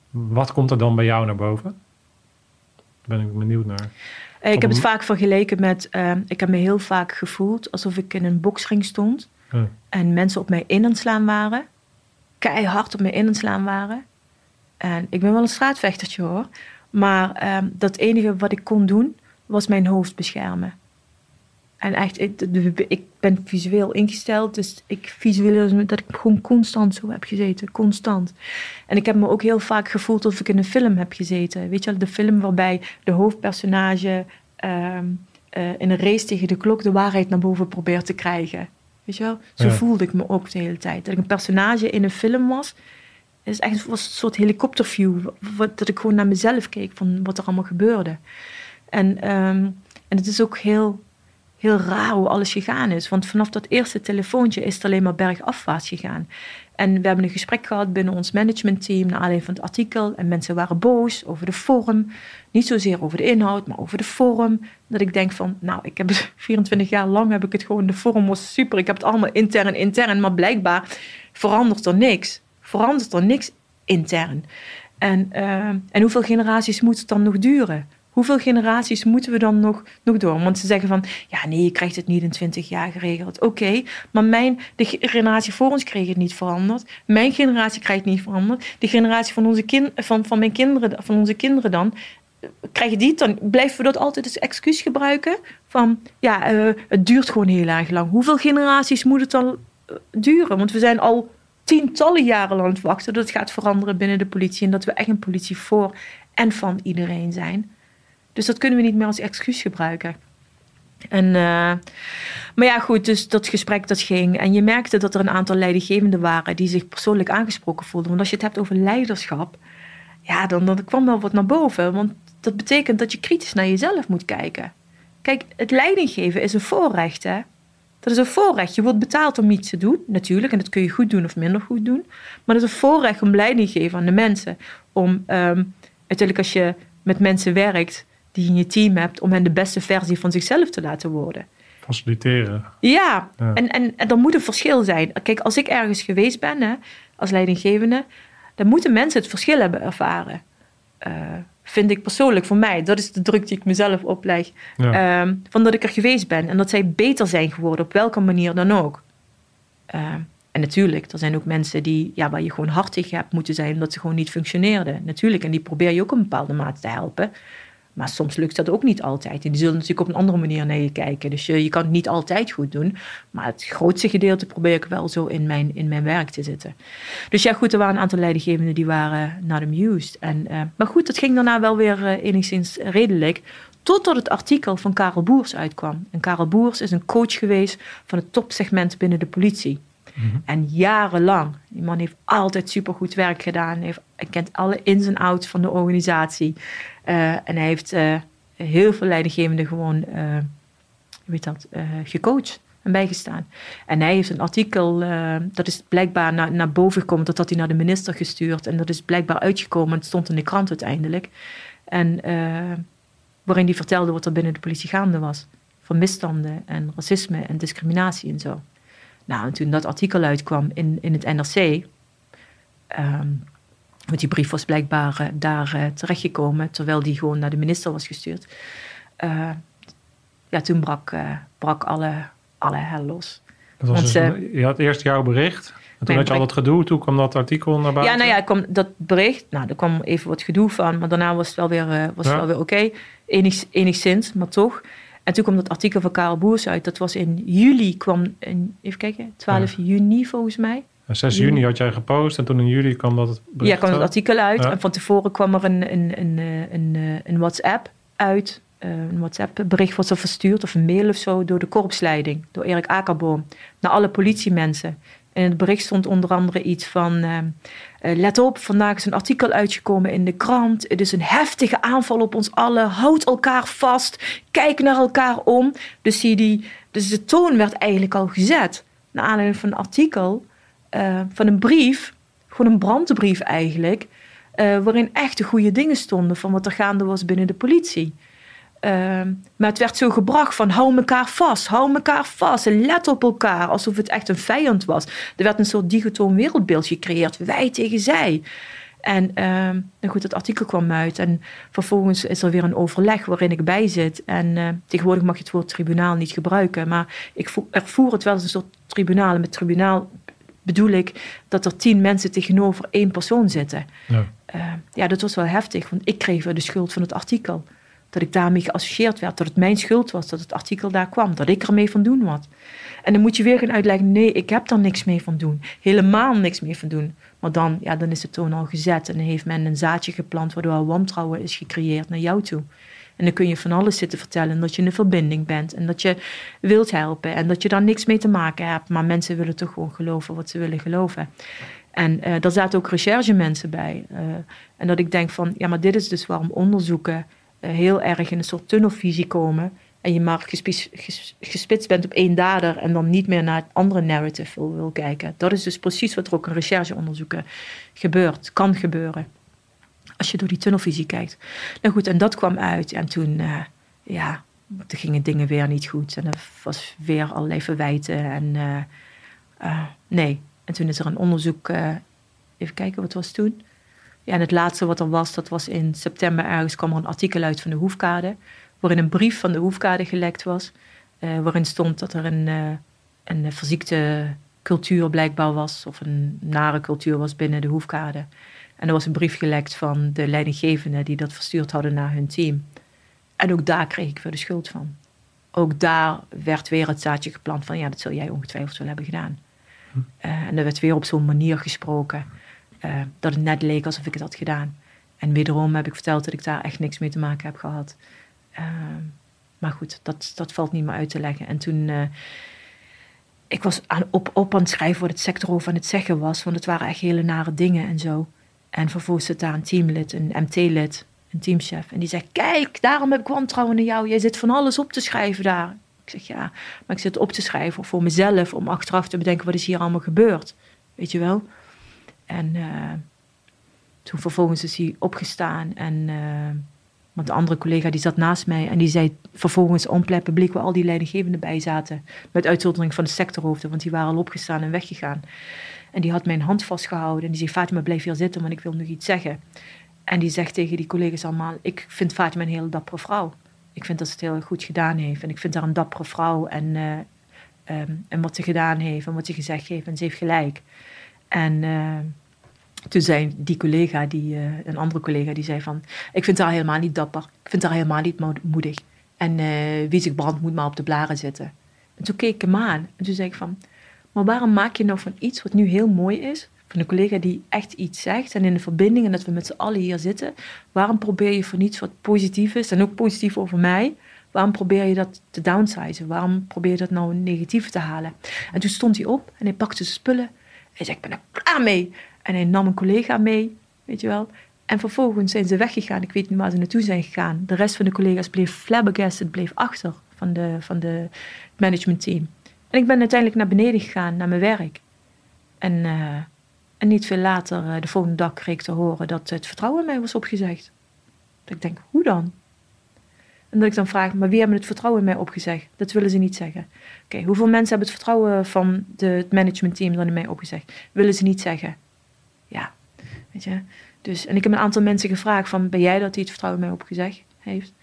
wat komt er dan bij jou naar boven? Daar ben ik benieuwd naar. Ik heb het vaak vergeleken met, eh, ik heb me heel vaak gevoeld alsof ik in een boksring stond. En mensen op mij in aan het slaan waren. Keihard op mij in aan het slaan waren. En ik ben wel een straatvechtertje hoor. Maar ehm, dat enige wat ik kon doen, was mijn hoofd beschermen. En echt, ik, ben visueel ingesteld. Dus ik visualiseer dat ik gewoon constant zo heb gezeten. Constant. En ik heb me ook heel vaak gevoeld alsof ik in een film heb gezeten. Weet je wel, de film waarbij de hoofdpersonage ehm, eh, in een race tegen de klok de waarheid naar boven probeert te krijgen. Weet je wel? Zo Ja. voelde ik me ook de hele tijd. Dat ik een personage in een film was. is echt was een soort helikopterview. Wat, dat ik gewoon naar mezelf keek van wat er allemaal gebeurde. En, ehm, en het is ook heel, heel raar hoe alles gegaan is. Want vanaf dat eerste telefoontje is het alleen maar bergafwaarts gegaan. En we hebben een gesprek gehad binnen ons managementteam naar aanleiding van het artikel. En mensen waren boos over de vorm. Niet zozeer over de inhoud, maar over de vorm. Dat ik denk van, nou, ik heb het 24 jaar lang heb ik het gewoon, de vorm was super. Ik heb het allemaal intern, intern. Maar blijkbaar verandert er niks. Verandert er niks intern. En, eh, en hoeveel generaties moet het dan nog duren? Hoeveel generaties moeten we dan nog, nog door? Want ze zeggen van, ja nee, je krijgt het niet in 20 jaar geregeld. Oké, maar mijn, de ge- generatie voor ons kreeg het niet veranderd. Mijn generatie krijgt het niet veranderd. De generatie van onze, kin, van, van mijn kinderen, van onze kinderen dan, eh, krijgen die dan? Blijven we dat altijd als excuus gebruiken? Van, ja, eh, het duurt gewoon heel erg lang. Hoeveel generaties moet het dan eh, duren? Want we zijn al tientallen jaren het wachten dat het gaat veranderen binnen de politie. En dat we echt een politie voor en van iedereen zijn. Dus dat kunnen we niet meer als excuus gebruiken. En, eh, maar ja, goed, dus dat gesprek dat ging. En je merkte dat er een aantal leidinggevenden waren die zich persoonlijk aangesproken voelden. Want als je het hebt over leiderschap, ja, dan, dan kwam wel wat naar boven. Want dat betekent dat je kritisch naar jezelf moet kijken. Kijk, het leiding geven is een voorrecht, hè. Dat is een voorrecht. Je wordt betaald om iets te doen, natuurlijk. En dat kun je goed doen of minder goed doen. Maar dat is een voorrecht om leiding te geven aan de mensen. Om ehm, uiteindelijk als je met mensen werkt die je in je team hebt... om hen de beste versie van zichzelf te laten worden. Faciliteren. Ja, Ja. En, en, en er moet een verschil zijn. Kijk, als ik ergens geweest ben hè, als leidinggevende... dan moeten mensen het verschil hebben ervaren. Eh, vind ik persoonlijk voor mij. Dat is de druk die ik mezelf opleg. Ja. Ehm, van dat ik er geweest ben. En dat zij beter zijn geworden, op welke manier dan ook. Ehm, en natuurlijk, er zijn ook mensen die, ja, waar je gewoon hard tegen hebt moeten zijn... omdat ze gewoon niet functioneerden. Natuurlijk, en die probeer je ook een bepaalde mate te helpen. Maar soms lukt dat ook niet altijd. En die zullen natuurlijk op een andere manier naar je kijken. Dus je, je kan het niet altijd goed doen. Maar het grootste gedeelte probeer ik wel zo in mijn, in mijn werk te zitten. Dus ja, goed, er waren een aantal leidinggevenden die waren not amused. En, eh, maar goed, dat ging daarna wel weer eh, enigszins redelijk. Totdat het artikel van Karel Boers uitkwam. En Karel Boers is een coach geweest van het topsegment binnen de politie. En jarenlang. Die man heeft altijd supergoed werk gedaan. Hij, kent alle ins en outs van de organisatie. Eh, en hij heeft eh, heel veel leidinggevenden gewoon, eh, hoe weet dat, eh, gecoacht en bijgestaan. En hij heeft een artikel, eh, dat is blijkbaar naar, naar boven gekomen, dat had hij naar de minister gestuurd. En dat is blijkbaar uitgekomen, het stond in de krant uiteindelijk. En eh, waarin hij vertelde wat er binnen de politie gaande was. Van misstanden en racisme en discriminatie en zo. Nou, en toen dat artikel uitkwam in, in het NRC, ehm, want die brief was blijkbaar eh, daar eh, terechtgekomen, terwijl die gewoon naar de minister was gestuurd. Eh, ja, toen brak, brak alle, alle hel los. Dat was Want, dus je had eerst jouw bericht. En toen had je al dat gedoe. Toen kwam dat artikel naar buiten. Ja, nou ja, kwam dat bericht, nou, er kwam even wat gedoe van, maar daarna was het wel weer, was het wel weer oké. Enig, enigszins, maar toch. En toen kwam dat artikel van Karel Boers uit. Dat was in juli, kwam, in, even kijken, 12 juni volgens mij. En 6 juni had jij gepost. En toen in juli kwam dat bericht. Ja, kwam het uit. artikel uit. Ja. En van tevoren kwam er een, een, een, eh, een, eh, een WhatsApp uit. Eh, een WhatsApp-bericht was er verstuurd, of een mail of zo, door de korpsleiding, door Erik Akerboom, naar alle politiemensen. En in het bericht stond onder andere iets van... eh, eh, let op, vandaag is een artikel uitgekomen in de krant. Het is een heftige aanval op ons allen. Houd elkaar vast. Kijk naar elkaar om. Dus, je die, dus de toon werd eigenlijk al gezet. Naar aanleiding van een artikel, eh, van een brief. Gewoon een brandbrief eigenlijk. eh, waarin echt de goede dingen stonden van wat er gaande was binnen de politie. Ehm, maar het werd zo gebracht van hou elkaar vast, hou elkaar vast en let op elkaar. Alsof het echt een vijand was. Er werd een soort digotoom wereldbeeld gecreëerd, wij tegen zij. En ehm, nou goed, dat artikel kwam uit en vervolgens is er weer een overleg waarin ik bij zit. En eh, tegenwoordig mag je het woord tribunaal niet gebruiken, maar ik vo- ervoer het wel als een soort tribunaal. En met tribunaal bedoel ik dat er tien mensen tegenover één persoon zitten. Ja. Eh, ja, dat was wel heftig, want ik kreeg weer de schuld van het artikel. Dat ik daarmee geassocieerd werd, dat het mijn schuld was dat het artikel daar kwam, dat ik ermee van doen was. En dan moet je weer gaan uitleggen, nee, ik heb daar niks mee van doen. Helemaal niks mee van doen. Maar dan, ja, dan is de toon al gezet en dan heeft men een zaadje geplant waardoor al wantrouwen is gecreëerd naar jou toe. En dan kun je van alles zitten vertellen dat je een verbinding bent en dat je wilt helpen en dat je daar niks mee te maken hebt. Maar mensen willen toch gewoon geloven wat ze willen geloven. En eh daar zaten ook recherchemensen bij. Eh, en dat ik denk van, ja, maar dit is dus waarom onderzoeken heel erg in een soort tunnelvisie komen. En je maar gespi- ges- gespitst bent op één dader en dan niet meer naar het andere narrative wil, kijken. Dat is dus precies wat er ook in rechercheonderzoeken gebeurt, kan gebeuren. Als je door die tunnelvisie kijkt. Nou goed, en dat kwam uit. En toen, eh, ja, toen gingen dingen weer niet goed. En er was weer allerlei verwijten. En eh, eh, nee. En toen is er een onderzoek, eh, even kijken, wat was toen? Ja, en het laatste wat er was, dat was in september ergens kwam er een artikel uit van de Hoefkade. Waarin een brief van de Hoefkade gelekt was. eh, waarin stond dat er een, eh, een verziekte cultuur blijkbaar was. Of een nare cultuur was binnen de Hoefkade. En er was een brief gelekt van de leidinggevenden die dat verstuurd hadden naar hun team. En ook daar kreeg ik weer de schuld van. Ook daar werd weer het zaadje geplant van ja, dat zul jij ongetwijfeld wel hebben gedaan. Eh, en er werd weer op zo'n manier gesproken eh, dat het net leek alsof ik het had gedaan. En wederom heb ik verteld dat ik daar echt niks mee te maken heb gehad. Ehm, maar goed, dat, dat valt niet meer uit te leggen. En toen, eh, ik was aan, op, op aan het schrijven wat het sector over aan het zeggen was, want het waren echt hele nare dingen en zo. En vervolgens zit daar een teamlid, een MT-lid, een teamchef. En die zegt, kijk, daarom heb ik wantrouwen in jou. Jij zit van alles op te schrijven daar. Ik zeg, ja, maar ik zit op te schrijven voor mezelf, om achteraf te bedenken, wat is hier allemaal gebeurd? Weet je wel? En eh, toen vervolgens is hij opgestaan en... eh, want de andere collega die zat naast mij en die zei vervolgens on plein publiek waar al die leidinggevenden bij zaten. Met uitzondering van de sectorhoofden, want die waren al opgestaan en weggegaan. En die had mijn hand vastgehouden en die zei Fatima blijf hier zitten, want ik wil nog iets zeggen. En die zegt tegen die collega's allemaal, ik vind Fatima een hele dappere vrouw. Ik vind dat ze het heel goed gedaan heeft en ik vind haar een dappere vrouw en, eh, ehm, en wat ze gedaan heeft en wat ze gezegd heeft en ze heeft gelijk. En... eh, toen zei die collega, die, eh, een andere collega, die zei van... Ik vind haar helemaal niet dapper. Ik vind haar helemaal niet mo- moedig. En eh, wie zich brandt, moet maar op de blaren zitten. En toen keek ik hem aan. En toen zei ik van... Maar waarom maak je nou van iets wat nu heel mooi is... van een collega die echt iets zegt... en in de verbinding en dat we met z'n allen hier zitten... waarom probeer je van iets wat positief is... en ook positief over mij... waarom probeer je dat te downsizen? Waarom probeer je dat nou een negatieve te halen? En toen stond hij op en hij pakte zijn spullen... Hij zei, ik ben er klaar mee. En hij nam een collega mee, weet je wel. En vervolgens zijn ze weggegaan. Ik weet niet waar ze naartoe zijn gegaan. De rest van de collega's bleef flabbergasted, bleef achter van de, van de managementteam. En ik ben uiteindelijk naar beneden gegaan, naar mijn werk. En, eh, en niet veel later, eh, de volgende dag, kreeg ik te horen dat het vertrouwen in mij was opgezegd. Dat ik denk, hoe dan? En dat ik dan vraag, maar wie hebben het vertrouwen in mij opgezegd? Dat willen ze niet zeggen. Oké, hoeveel mensen hebben het vertrouwen van de, het managementteam dan in mij opgezegd? Willen ze niet zeggen. Ja, weet je. Dus, en ik heb een aantal mensen gevraagd van, ben jij dat die het vertrouwen in mij opgezegd heeft?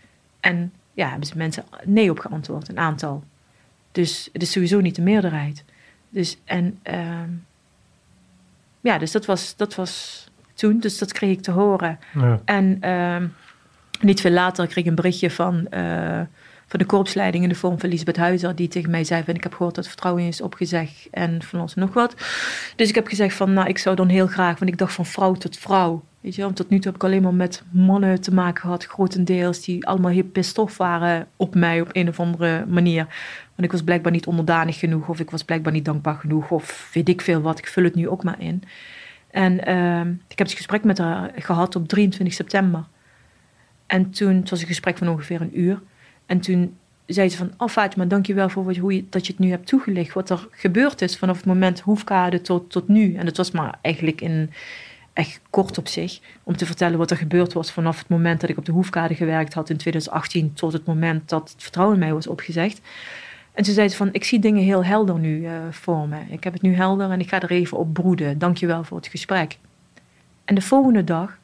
En ja, hebben ze mensen nee op geantwoord, een aantal. Dus het is sowieso niet de meerderheid. Dus, en, ehm, ja, dus dat was, dat was toen, dus dat kreeg ik te horen. Ja. En ehm, niet veel later kreeg ik een berichtje van, eh, van de korpsleiding in de vorm van Lisbeth Huizer, die tegen mij zei van ik heb gehoord dat vertrouwen is opgezegd en van en nog wat. Dus ik heb gezegd van nou ik zou dan heel graag, want ik dacht van vrouw tot vrouw, Weet je, want tot nu toe heb ik alleen maar met mannen te maken gehad, grotendeels, die allemaal heel pissed waren op mij op een of andere manier. Want ik was blijkbaar niet onderdanig genoeg, of ik was blijkbaar niet dankbaar genoeg, of weet ik veel wat. Ik vul het nu ook maar in. En ehm, ik heb het gesprek met haar gehad op 23 september. En toen, het was een gesprek van ongeveer een uur. En toen zei ze van, oh Fatima, dankjewel voor wat, hoe je, dat je het nu hebt toegelicht. Wat er gebeurd is vanaf het moment hoefkade tot, tot nu. En dat was maar eigenlijk in, echt kort op zich. Om te vertellen wat er gebeurd was vanaf het moment dat ik op de hoefkade gewerkt had in 2018. Tot het moment dat het vertrouwen in mij was opgezegd. En toen zei ze van, ik zie dingen heel helder nu uh, voor me. Ik heb het nu helder en ik ga er even op broeden. Dankjewel voor het gesprek. En de volgende dag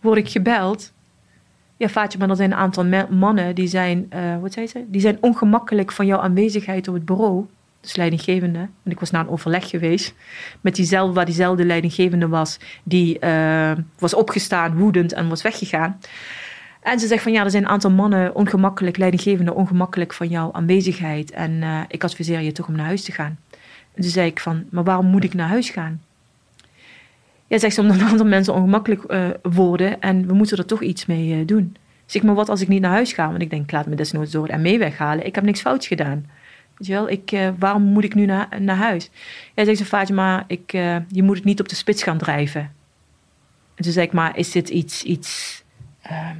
word ik gebeld ja, Faatje, maar er zijn een aantal mannen die zijn, uh, wat zei ze? Die zijn ongemakkelijk van jouw aanwezigheid op het bureau. Dus leidinggevende. En ik was naar een overleg geweest met diezelfde, waar diezelfde leidinggevende was. Die uh, was opgestaan, woedend en was weggegaan. En ze zegt van ja, er zijn een aantal mannen ongemakkelijk, leidinggevende ongemakkelijk van jouw aanwezigheid. En uh, ik adviseer je toch om naar huis te gaan. En toen zei ik van, maar waarom moet ik naar huis gaan? Ja, zegt ze, omdat een aantal mensen ongemakkelijk uh, worden en we moeten er toch iets mee uh, doen. Zeg maar, wat als ik niet naar huis ga? Want ik denk, laat me desnoods door en mee weghalen. Ik heb niks fouts gedaan. Weet je wel, ik, uh, waarom moet ik nu naar, naar huis? Ja, zegt ze, Fatima, ik, je moet het niet op de spits gaan drijven. En toen zei ik, maar is dit iets, iets ehm,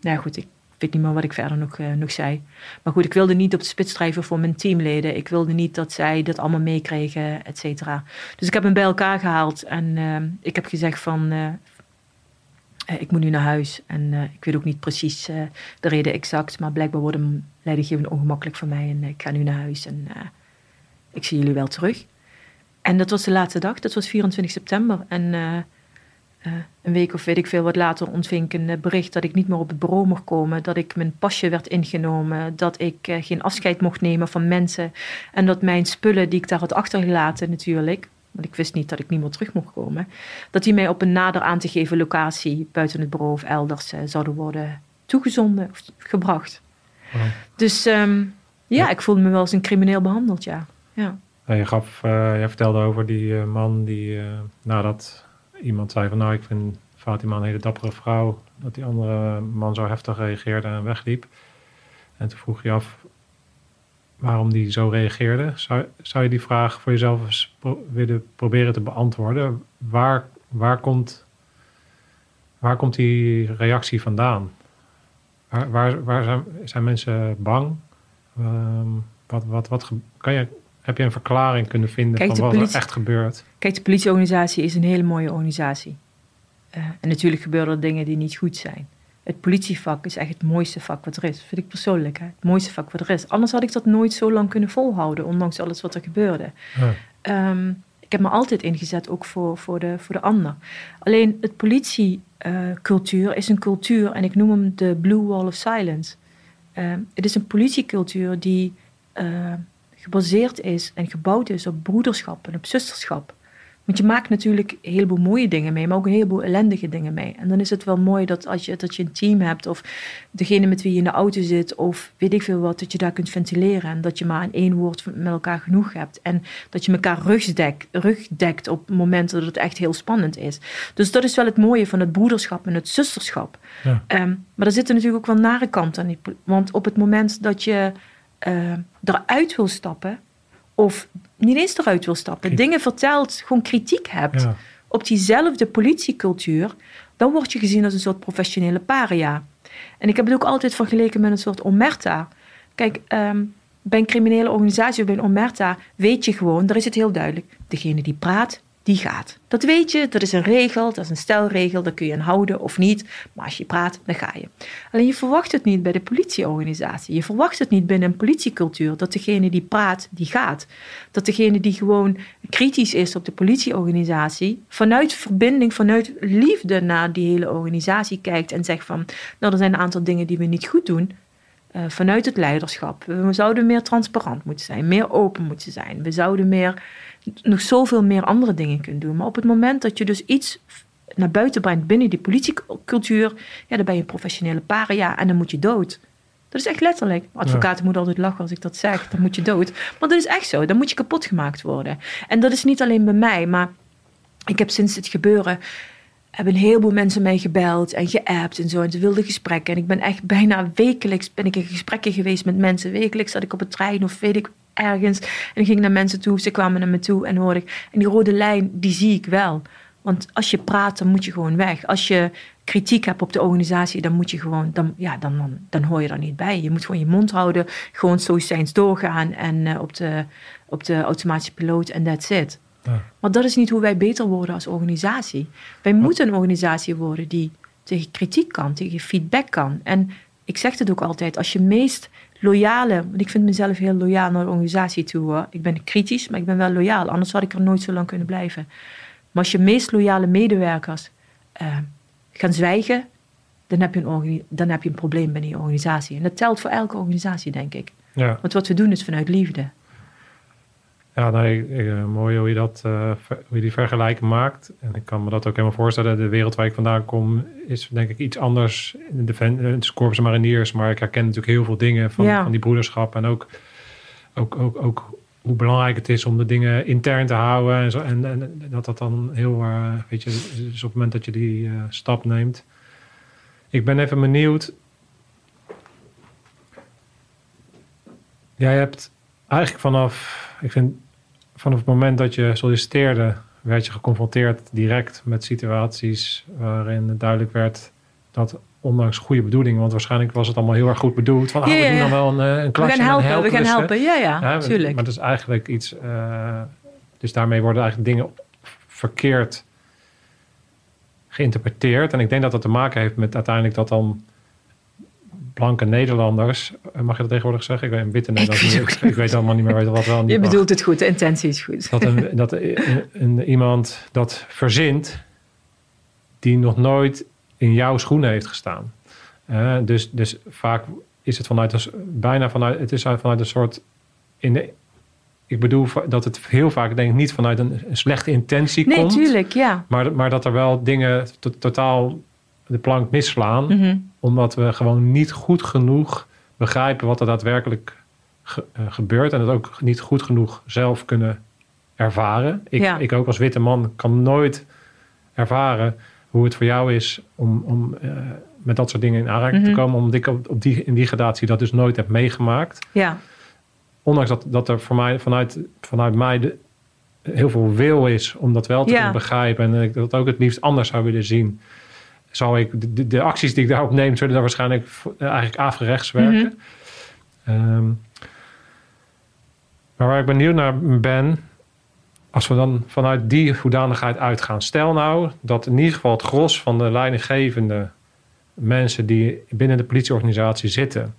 nou goed, ik weet niet meer wat ik verder nog, uh, nog zei. Maar goed, ik wilde niet op de spits drijven voor mijn teamleden. Ik wilde niet dat zij dat allemaal meekregen, et cetera. Dus ik heb hem bij elkaar gehaald en uh, ik heb gezegd van... Uh, ik moet nu naar huis. En ik weet ook niet precies de reden exact. Maar blijkbaar worden leidinggevenden ongemakkelijk voor mij. En ik ga nu naar huis en ik zie jullie wel terug. En dat was de laatste dag. Dat was 24 september. En uh, een week of weet ik veel wat later ontving ik een bericht dat ik niet meer op het bureau mocht komen. Dat ik mijn pasje werd ingenomen. Dat ik uh, geen afscheid mocht nemen van mensen. En dat mijn spullen die ik daar had achtergelaten natuurlijk. Want ik wist niet dat ik niet meer terug mocht komen. Dat die mij op een nader aan te geven locatie buiten het bureau of elders uh, zouden worden toegezonden of gebracht. Wow. Dus um, ja, ja, ik voelde me wel als een crimineel behandeld, ja. ja. Je, gaf, jij vertelde over die man die nadat iemand zei van nou, ik vind Fatima een hele dappere vrouw. Dat die andere man zo heftig reageerde en wegliep. En toen vroeg je af waarom die zo reageerde. Zou, zou je die vraag voor jezelf eens willen proberen te beantwoorden? Waar, waar, komt, waar komt die reactie vandaan? Waar, waar, waar zijn, zijn mensen bang? Um, wat, wat, wat, kan je heb je een verklaring kunnen vinden Kijk, van wat politie, er echt gebeurt? Kijk, de politieorganisatie is een hele mooie organisatie. Uh, en natuurlijk gebeuren er dingen die niet goed zijn. Het politievak is echt het mooiste vak wat er is. Vind ik persoonlijk, hè? het mooiste vak wat er is. Anders had ik dat nooit zo lang kunnen volhouden, ondanks alles wat er gebeurde. Ja. Um, ik heb me altijd ingezet, ook voor, voor, de, voor de ander. Alleen het politiecultuur uh, is een cultuur, en ik noem hem de Blue Wall of Silence. Uh, het is een politiecultuur die uh, gebaseerd is en gebouwd is op broederschap en op zusterschap. Want je maakt natuurlijk een heleboel mooie dingen mee, maar ook een heleboel ellendige dingen mee. En dan is het wel mooi dat als je, dat je een team hebt, of degene met wie je in de auto zit, of weet ik veel wat, dat je daar kunt ventileren. En dat je maar in één woord met elkaar genoeg hebt. En dat je elkaar rugdekt, rugdekt op momenten dat het echt heel spannend is. Dus dat is wel het mooie van het broederschap en het zusterschap. Ja. Um, maar er zitten natuurlijk ook wel nare kanten aan. Want op het moment dat je uh, eruit wil stappen, of niet eens eruit wil stappen, dingen vertelt, gewoon kritiek hebt op diezelfde politiecultuur, dan word je gezien als een soort professionele paria. En ik heb het ook altijd vergeleken met een soort omerta. Kijk, um, bij een criminele organisatie of bij een omerta weet je gewoon, daar is het heel duidelijk. Degene die praat, die gaat. Dat weet je, dat is een regel, dat is een stelregel, daar kun je aan houden of niet. Maar als je praat, dan ga je. Alleen je verwacht het niet bij de politieorganisatie. Je verwacht het niet binnen een politiecultuur dat degene die praat, die gaat. Dat degene die gewoon kritisch is op de politieorganisatie, vanuit verbinding, vanuit liefde naar die hele organisatie kijkt en zegt van, nou er zijn een aantal dingen die we niet goed doen. Uh, vanuit het leiderschap. We zouden meer transparant moeten zijn, meer open moeten zijn. We zouden meer nog zoveel meer andere dingen kunt doen. Maar op het moment dat je dus iets naar buiten brengt binnen die politiecultuur, ja, dan ben je een professionele paria en dan moet je dood. Dat is echt letterlijk. Advocaten moeten altijd lachen als ik dat zeg. Dan moet je dood. Maar dat is echt zo. Dan moet je kapot gemaakt worden. En dat is niet alleen bij mij, maar ik heb sinds het gebeuren hebben een heleboel mensen mij gebeld en geappt en zo. En ze wilden gesprekken. En ik ben echt bijna wekelijks ben ik in gesprekken geweest met mensen. Wekelijks zat ik op een trein of weet ik ergens. En ik ging naar mensen toe. Ze kwamen naar me toe en hoorde ik. En die rode lijn, die zie ik wel. Want als je praat, dan moet je gewoon weg. Als je kritiek hebt op de organisatie, dan moet je gewoon, dan, ja, dan, dan, dan hoor je er niet bij. Je moet gewoon je mond houden, gewoon stoïcijns doorgaan en uh, op, de, op de automatische piloot en that's it. Ja. Maar dat is niet hoe wij beter worden als organisatie. Wij moeten een organisatie worden die tegen kritiek kan, tegen feedback kan. En ik zeg het ook altijd, als je meest loyale, want ik vind mezelf heel loyaal naar de organisatie toe hoor. Ik ben kritisch, maar ik ben wel loyaal, anders had ik er nooit zo lang kunnen blijven. Maar als je meest loyale medewerkers uh, gaan zwijgen, dan heb, je een dan heb je een probleem binnen je organisatie. En dat telt voor elke organisatie, denk ik. Ja. Want wat we doen is vanuit liefde. Ja, nee, uh, mooi hoe je, dat, uh, hoe je die vergelijking maakt. En ik kan me dat ook helemaal voorstellen. De wereld waar ik vandaan kom is denk ik iets anders. In de, de Corpus Mariniers, maar ik herken natuurlijk heel veel dingen van, van die broederschap. En ook, ook, ook, ook hoe belangrijk het is om de dingen intern te houden. En, zo, en, en dat dat dan heel, uh, weet je, dus op het moment dat je die uh, stap neemt. Ik ben even benieuwd. Jij hebt eigenlijk vanaf, ik vind, vanaf het moment dat je solliciteerde, werd je geconfronteerd direct met situaties waarin het duidelijk werd dat ondanks goede bedoelingen, want waarschijnlijk was het allemaal heel erg goed bedoeld. Van, ah, we doen dan wel een, eh, een klasje. We gaan helpen, we gaan helpen. Ja, ja, natuurlijk. Maar dat is eigenlijk iets, uh, dus daarmee worden eigenlijk dingen verkeerd geïnterpreteerd. En ik denk dat dat te maken heeft met uiteindelijk dat dan blanke Nederlanders, eh, mag je dat tegenwoordig zeggen? Ik weet witte Nederlanders, ik, ik, weet allemaal niet meer wat wel niet Je bedoelt het goed, de intentie is goed. Dat, een, dat een, iemand dat verzint die nog nooit in jouw schoenen heeft gestaan. Uh, dus, dus vaak is het vanuit een, bijna vanuit, het is vanuit een soort, in de, ik bedoel dat het heel vaak denk ik niet vanuit een, slechte intentie nee, komt. Nee, tuurlijk, ja. Maar, maar dat er wel dingen totaal de plank misslaan, mhm. omdat we gewoon niet goed genoeg begrijpen wat er daadwerkelijk ge, uh, gebeurt en het ook niet goed genoeg zelf kunnen ervaren. Ik, ja. ik ook als witte man kan nooit ervaren hoe het voor jou is om, om uh, met dat soort dingen in aanraking te mhm. komen. Omdat ik op, op die, in die gradatie dat dus nooit heb meegemaakt. Ja. Ondanks dat, dat er voor mij, vanuit, vanuit mij de, heel veel wil is om dat wel te ja. kunnen begrijpen. En ik dat ook het liefst anders zou willen zien. Zou ik de, de, acties die ik daarop neem, zullen daar waarschijnlijk eigenlijk averechts werken. Mm maar waar ik benieuwd naar ben, als we dan vanuit die hoedanigheid uitgaan. Stel nou dat in ieder geval het gros van de leidinggevende mensen die binnen de politieorganisatie zitten,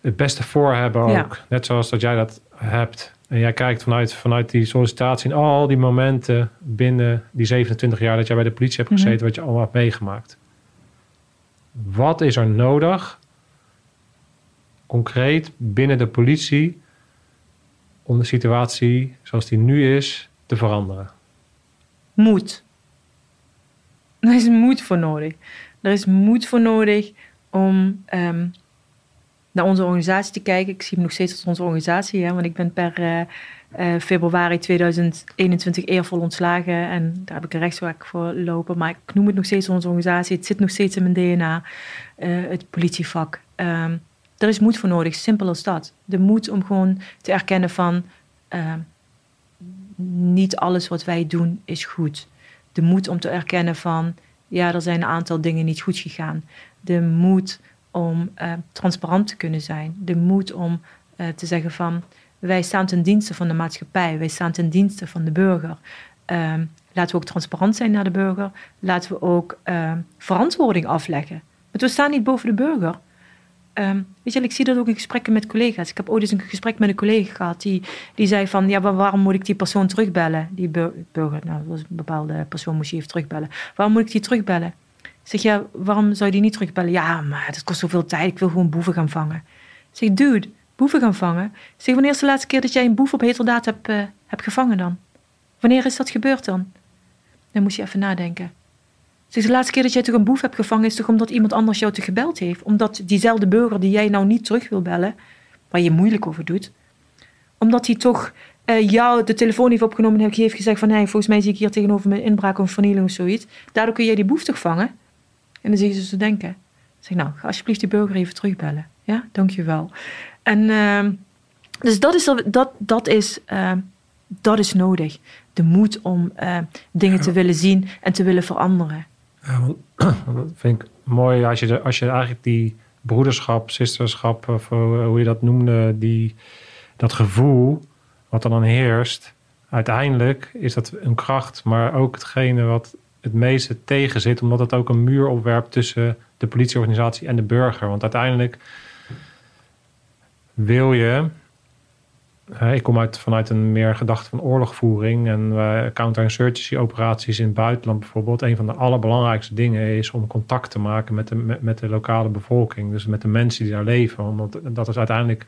het beste voor hebben ook. Net zoals dat jij dat hebt. En jij kijkt vanuit, vanuit die sollicitatie in al die momenten binnen die 27 jaar dat jij bij de politie hebt gezeten, mhm. wat je allemaal hebt meegemaakt. Wat is er nodig, concreet binnen de politie, om de situatie zoals die nu is te veranderen? Moed. Er is moed voor nodig. Er is moed voor nodig om um, naar onze organisatie te kijken. Ik zie hem nog steeds als onze organisatie, hè, want ik ben per uh, uh, februari 2021 eervol ontslagen en daar heb ik een rechtszaak voor lopen. Maar ik noem het nog steeds onze organisatie. Het zit nog steeds in mijn DNA, uh, het politievak. Um, er is moed voor nodig, simpel als dat. De moed om gewoon te erkennen van uh, niet alles wat wij doen is goed. De moed om te erkennen van ja, er zijn een aantal dingen niet goed gegaan. De moed om uh, transparant te kunnen zijn. De moed om uh, te zeggen van wij staan ten dienste van de maatschappij. Wij staan ten dienste van de burger. Ehm, laten we ook transparant zijn naar de burger. Laten we ook ehm, verantwoording afleggen. Want we staan niet boven de burger. Um, weet je, ik zie dat ook in gesprekken met collega's. Ik heb ooit eens een gesprek met een collega gehad die, die zei van, ja, waarom moet ik die persoon terugbellen? Die burger, nou, dat was een bepaalde persoon moest je even terugbellen. Waarom moet ik die terugbellen? Zeg, ja, waarom zou je die niet terugbellen? Ja, maar dat kost zoveel tijd, ik wil gewoon boeven gaan vangen. Zeg, dude, boeven gaan vangen? Zeg, wanneer is de laatste keer dat jij een boef op heterdaad hebt, uh, hebt gevangen dan? Wanneer is dat gebeurd dan? Dan moest je even nadenken. Dus de laatste keer dat jij toch een boef hebt gevangen, is toch omdat iemand anders jou te gebeld heeft? Omdat diezelfde burger die jij nou niet terug wil bellen, waar je moeilijk over doet, omdat hij toch eh, jou de telefoon heeft opgenomen en heeft gezegd van... Hey, volgens mij zie ik hier tegenover mijn inbraak of vernieling of zoiets. Daardoor kun jij die boef toch vangen? En dan zie je ze zo denken. Ik zeg, nou, ga alsjeblieft die burger even terugbellen. Ja, dankjewel. En ehm, dus dat is, dat, dat, is, ehm, dat is nodig. De moed om eh, dingen te willen zien en te willen veranderen. Ja, want, dat vind ik mooi als je, de, als je eigenlijk die broederschap, sisterschap, of eh, hoe je dat noemde, die, dat gevoel wat dan heerst, uiteindelijk is dat een kracht, maar ook hetgene wat het meeste tegen zit, omdat het ook een muur opwerpt tussen de politieorganisatie en de burger. Want uiteindelijk wil je. Ik kom uit, vanuit een meer gedachte van oorlogvoering en uh, counterinsurgency operaties in het buitenland bijvoorbeeld. Een van de allerbelangrijkste dingen is om contact te maken met de, met, de lokale bevolking. Dus met de mensen die daar leven. Omdat dat is uiteindelijk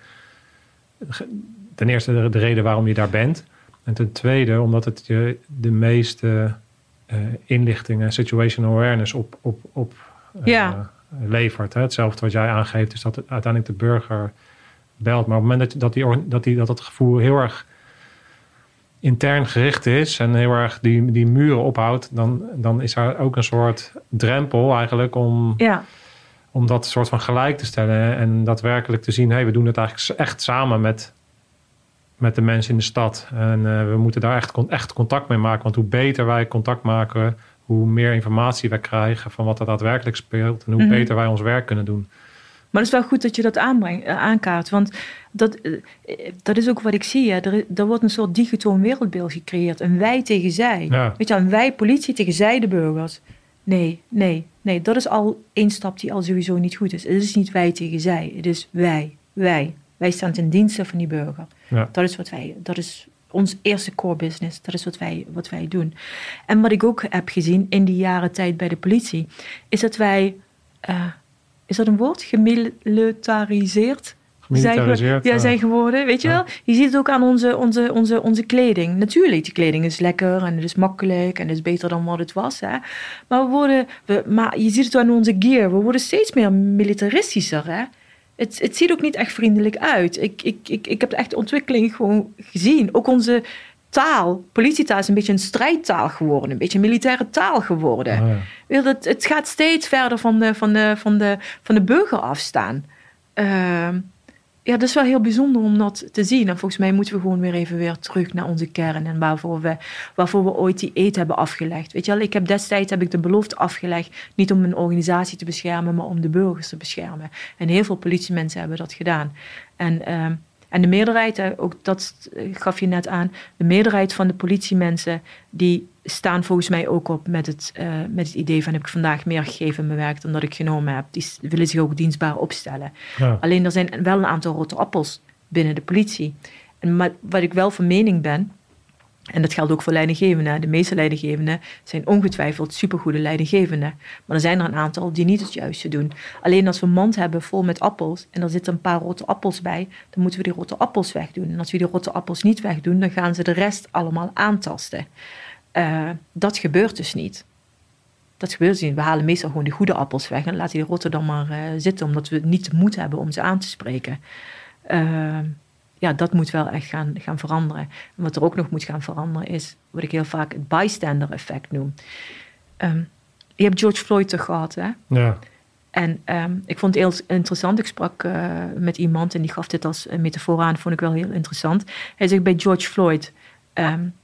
ten eerste de, de, reden waarom je daar bent. En ten tweede omdat het je de meeste inlichtingen, situational awareness op, op, op ja. levert. Hè. Hetzelfde wat jij aangeeft is dat het uiteindelijk de burger belt. Maar op het moment dat, dat, die, dat, die, dat het gevoel heel erg intern gericht is en heel erg die, die muren ophoudt, dan, dan is er ook een soort drempel eigenlijk om, ja. om dat soort van gelijk te stellen en daadwerkelijk te zien, hey, we doen het eigenlijk echt samen met, met de mensen in de stad. En uh, we moeten daar echt, echt contact mee maken, want hoe beter wij contact maken, hoe meer informatie wij krijgen van wat er daadwerkelijk speelt en hoe mm -hmm. beter wij ons werk kunnen doen. Maar het is wel goed dat je dat aanbrengt, uh, aankaart. Want dat, uh, dat is ook wat ik zie. Hè. Er, er, wordt een soort digitoon wereldbeeld gecreëerd. Een wij tegen zij. Ja. Weet je, een wij politie tegen zij de burgers. Nee, nee, nee. Dat is al één stap die al sowieso niet goed is. Het is niet wij tegen zij. Het is wij, wij. Wij staan ten dienste van die burger. Ja. Dat is wat wij, dat is ons eerste core business. Dat is wat wij, wat wij doen. En wat ik ook heb gezien in die jaren tijd bij de politie, is dat wij... Uh, is dat een woord? Gemilitariseerd? Zijn, ja, ja, zijn geworden, weet je ja. wel? Je ziet het ook aan onze, onze, onze, onze kleding. Natuurlijk, die kleding is lekker en het is makkelijk en het is beter dan wat het was. Hè? Maar, we worden, we, maar je ziet het aan onze gear. We worden steeds meer militaristischer. Hè? Het, het ziet ook niet echt vriendelijk uit. Ik, ik, ik, ik heb de echte ontwikkeling gewoon gezien. Ook onze taal, politietaal is een beetje een strijdtaal geworden, een beetje een militaire taal geworden. Oh ja. het, het gaat steeds verder van de, van de, van de, van de burger afstaan. Uh, ja, dat is wel heel bijzonder om dat te zien. En volgens mij moeten we gewoon weer even weer terug naar onze kern en waarvoor we, waarvoor we ooit die eet hebben afgelegd. Weet je wel, ik heb destijds heb ik de belofte afgelegd, niet om een organisatie te beschermen, maar om de burgers te beschermen. En heel veel politiemensen hebben dat gedaan. En uh, en de meerderheid, ook dat gaf je net aan, de meerderheid van de politiemensen die staan volgens mij ook op met het, uh, met het idee van heb ik vandaag meer gegeven in mijn werk dan dat ik genomen heb. Die willen zich ook dienstbaar opstellen. Ja. Alleen er zijn wel een aantal rotte appels binnen de politie. En maar, wat ik wel van mening ben, en dat geldt ook voor leidinggevenden. De meeste leidinggevenden zijn ongetwijfeld supergoede leidinggevenden. Maar er zijn er een aantal die niet het juiste doen. Alleen als we een mand hebben vol met appels en er zitten een paar rotte appels bij, dan moeten we die rotte appels wegdoen. En als we die rotte appels niet wegdoen, dan gaan ze de rest allemaal aantasten. Uh, dat gebeurt dus niet. Dat gebeurt dus niet. We halen meestal gewoon die goede appels weg en laten die rotte dan maar uh, zitten, omdat we niet de moed hebben om ze aan te spreken. Uh, ja, dat moet wel echt gaan, gaan veranderen. En wat er ook nog moet gaan veranderen is wat ik heel vaak het bystander effect noem. Um, je hebt George Floyd toch gehad, hè? Ja. En um, ik vond het heel interessant. Ik sprak uh, met iemand en die gaf dit als metafoor aan. Vond ik wel heel interessant. Hij zegt bij George Floyd: um,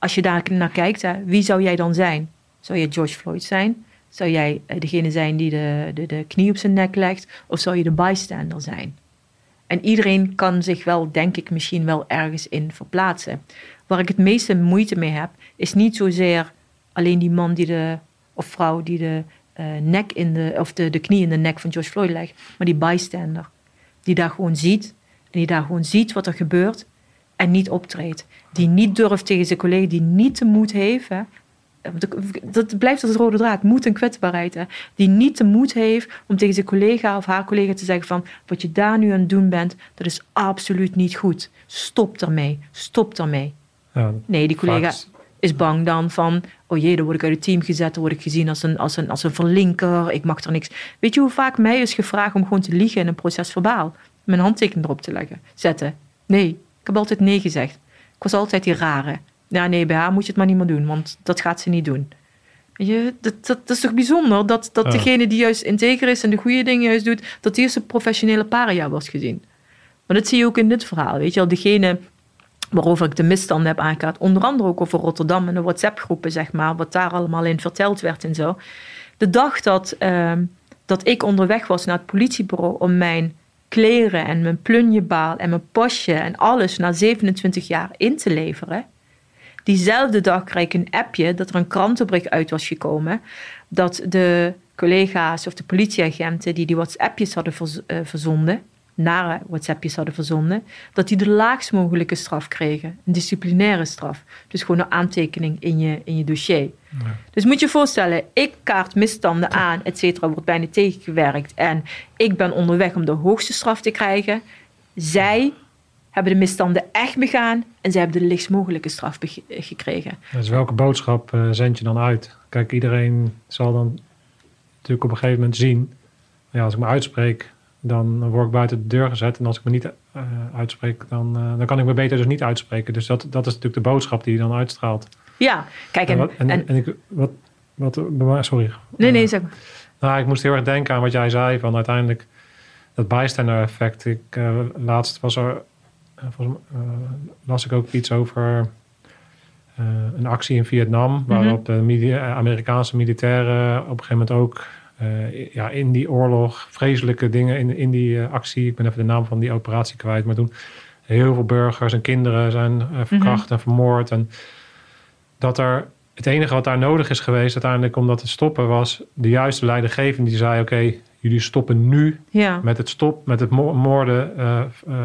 Als je daar naar kijkt, hè, wie zou jij dan zijn? Zou je George Floyd zijn? Zou jij uh, degene zijn die de, de, de knie op zijn nek legt? Of zou je de bystander zijn? En iedereen kan zich wel, denk ik, misschien wel ergens in verplaatsen. Waar ik het meeste moeite mee heb, is niet zozeer alleen die man die de, of vrouw die de uh, nek in de, of de, de knie in de nek van George Floyd legt, maar die bystander. Die daar gewoon ziet en die daar gewoon ziet wat er gebeurt en niet optreedt. Die niet durft tegen zijn collega, die niet de moed heeft dat blijft als rode draad, moed en kwetsbaarheid. Hè? Die niet de moed heeft om tegen zijn collega of haar collega te zeggen van wat je daar nu aan het doen bent, dat is absoluut niet goed. Stop daarmee, stop daarmee. Ja, nee, die collega is bang dan van, oh jee, dan word ik uit het team gezet, dan word ik gezien als een, als een, als een verlinker, ik mag er niks. Weet je hoe vaak mij is gevraagd om gewoon te liegen in een proces verbaal? Mijn handtekening erop te leggen, zetten. Nee, heb altijd nee gezegd. was altijd die rare. Ja, nee, bij haar moet je het maar niet meer doen, want dat gaat ze niet doen. Je, dat, dat, is toch bijzonder dat, dat Ja. degene die juist integer is en de goede dingen juist doet, dat die als een professionele paria wordt gezien. Maar dat zie je ook in dit verhaal. Weet je wel, degene waarover ik de misstanden heb aangekaart, onder andere ook over Rotterdam en de WhatsApp-groepen, zeg maar, wat daar allemaal in verteld werd en zo. De dag dat, ehm, dat ik onderweg was naar het politiebureau om mijn kleren en mijn plunjebaal en mijn pasje en alles na 27 jaar in te leveren. Diezelfde dag kreeg ik een appje dat er een krantenbericht uit was gekomen. Dat de collega's of de politieagenten die die WhatsAppjes hadden eh, verzonden, nare WhatsAppjes hadden verzonden, dat die de laagst mogelijke straf kregen. Een disciplinaire straf. Dus gewoon een aantekening in je, in je dossier. Dus moet je je voorstellen, ik kaart misstanden aan, et cetera, wordt bijna tegengewerkt. En ik ben onderweg om de hoogste straf te krijgen. Zij hebben de misstanden echt begaan en zij hebben de lichtst mogelijke straf gekregen. Dus welke boodschap eh, zend je dan uit? Kijk, iedereen zal dan natuurlijk op een gegeven moment zien. Ja, als ik me uitspreek, dan word ik buiten de deur gezet. En als ik me niet eh, uitspreek, dan, eh, dan kan ik me beter dus niet uitspreken. Dus dat, dat is natuurlijk de boodschap die je dan uitstraalt. Ja, kijk, En, en, wat, en, en- en ik, wat, wat, sorry. nee, nee, Eh, zeg maar. Nou, ik moest heel erg denken aan wat jij zei van uiteindelijk dat bystander effect. Ik, laatst was er, volgens las ik ook iets over een actie in Vietnam, waarop de eh, Amerikaanse militairen op een gegeven moment ook eh, ja, in die oorlog vreselijke dingen in, in die eh, actie, ik ben even de naam van die operatie kwijt, maar toen heel veel burgers en kinderen zijn eh, verkracht en vermoord. En dat er het enige wat daar nodig is geweest uiteindelijk om dat te stoppen was de juiste leidinggevende die zei: Oké, jullie stoppen nu Ja. met het stop met het mo- moorden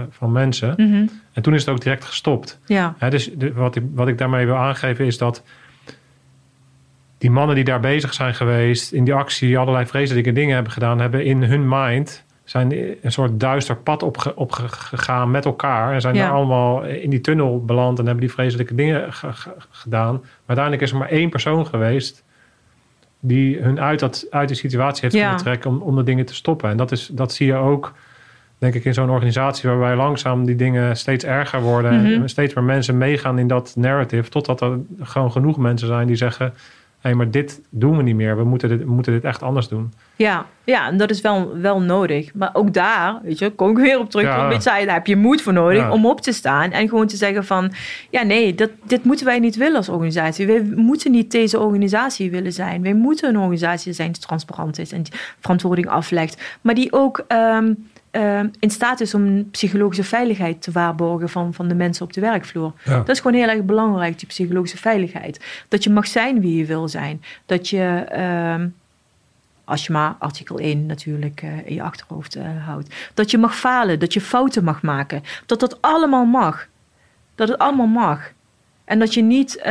van mensen. Mhm. En toen is het ook direct gestopt. ja. Hè, dus de- wat, ik, wat ik daarmee wil aangeven is dat die mannen die daar bezig zijn geweest, in die actie allerlei vreselijke dingen hebben gedaan, hebben in hun mind zijn een soort duister pad opge- opgegaan met elkaar. En zijn Ja. daar allemaal in die tunnel beland en hebben die vreselijke dingen ge- ge- gedaan. Maar uiteindelijk is er maar één persoon geweest die hun uit, dat, uit die situatie heeft Ja. kunnen trekken om, om de dingen te stoppen. En dat, is, dat zie je ook, denk ik, in zo'n organisatie waarbij langzaam die dingen steeds erger worden. Mhm. En steeds meer mensen meegaan in dat narrative. Totdat er gewoon genoeg mensen zijn die zeggen: hé, maar dit doen we niet meer. We moeten dit, we moeten dit echt anders doen. Ja, ja, en dat is wel, wel nodig. Maar ook daar, weet je, kom ik weer op terug. Ja. Zei, daar heb je moed voor nodig Ja. om op te staan. En gewoon te zeggen van, ja nee, dat, dit moeten wij niet willen als organisatie. Wij moeten niet deze organisatie willen zijn. Wij moeten een organisatie zijn die transparant is en die verantwoording aflegt. Maar die ook ehm, ehm, in staat is om psychologische veiligheid te waarborgen van, van de mensen op de werkvloer. Ja. Dat is gewoon heel erg belangrijk, die psychologische veiligheid. Dat je mag zijn wie je wil zijn. Dat je... ehm, als je maar artikel 1 natuurlijk eh, in je achterhoofd eh, houdt. Dat je mag falen, dat je fouten mag maken. Dat dat allemaal mag. Dat het allemaal mag. En dat je niet...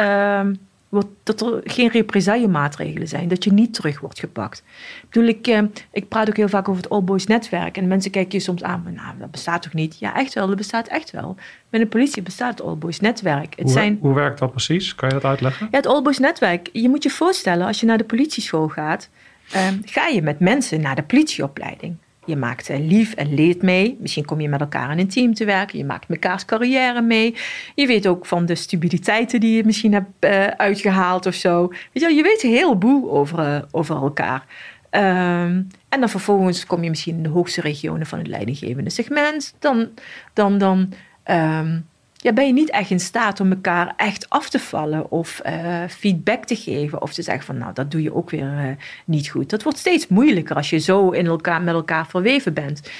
wordt, dat er geen represaillemaatregelen zijn. Dat je niet terug wordt gepakt. Ik bedoel, ik, eh, ik praat ook heel vaak over het All Boys netwerk. En mensen kijken je soms aan. Maar nou, dat bestaat toch niet? Ja, echt wel. Dat bestaat echt wel. Met de politie bestaat het All Boys netwerk. Het Hoe, zijn... hoe werkt dat precies? Kan je dat uitleggen? Ja, het All Boys netwerk. Je moet je voorstellen, als je naar de politieschool gaat, ehm, ga je met mensen naar de politieopleiding. Je maakt eh, lief en leed mee. Misschien kom je met elkaar in een team te werken. Je maakt mekaars carrière mee. Je weet ook van de stupiditeiten die je misschien hebt eh, uitgehaald of zo. Weet je, je weet een heleboel over, eh, over elkaar. Ehm, en dan vervolgens kom je misschien in de hoogste regionen van het leidinggevende segment. Dan, dan, dan ehm, ja, ben je niet echt in staat om elkaar echt af te vallen of eh, feedback te geven of te zeggen van nou dat doe je ook weer eh, niet goed. Dat wordt steeds moeilijker als je zo in elkaar, met elkaar verweven bent.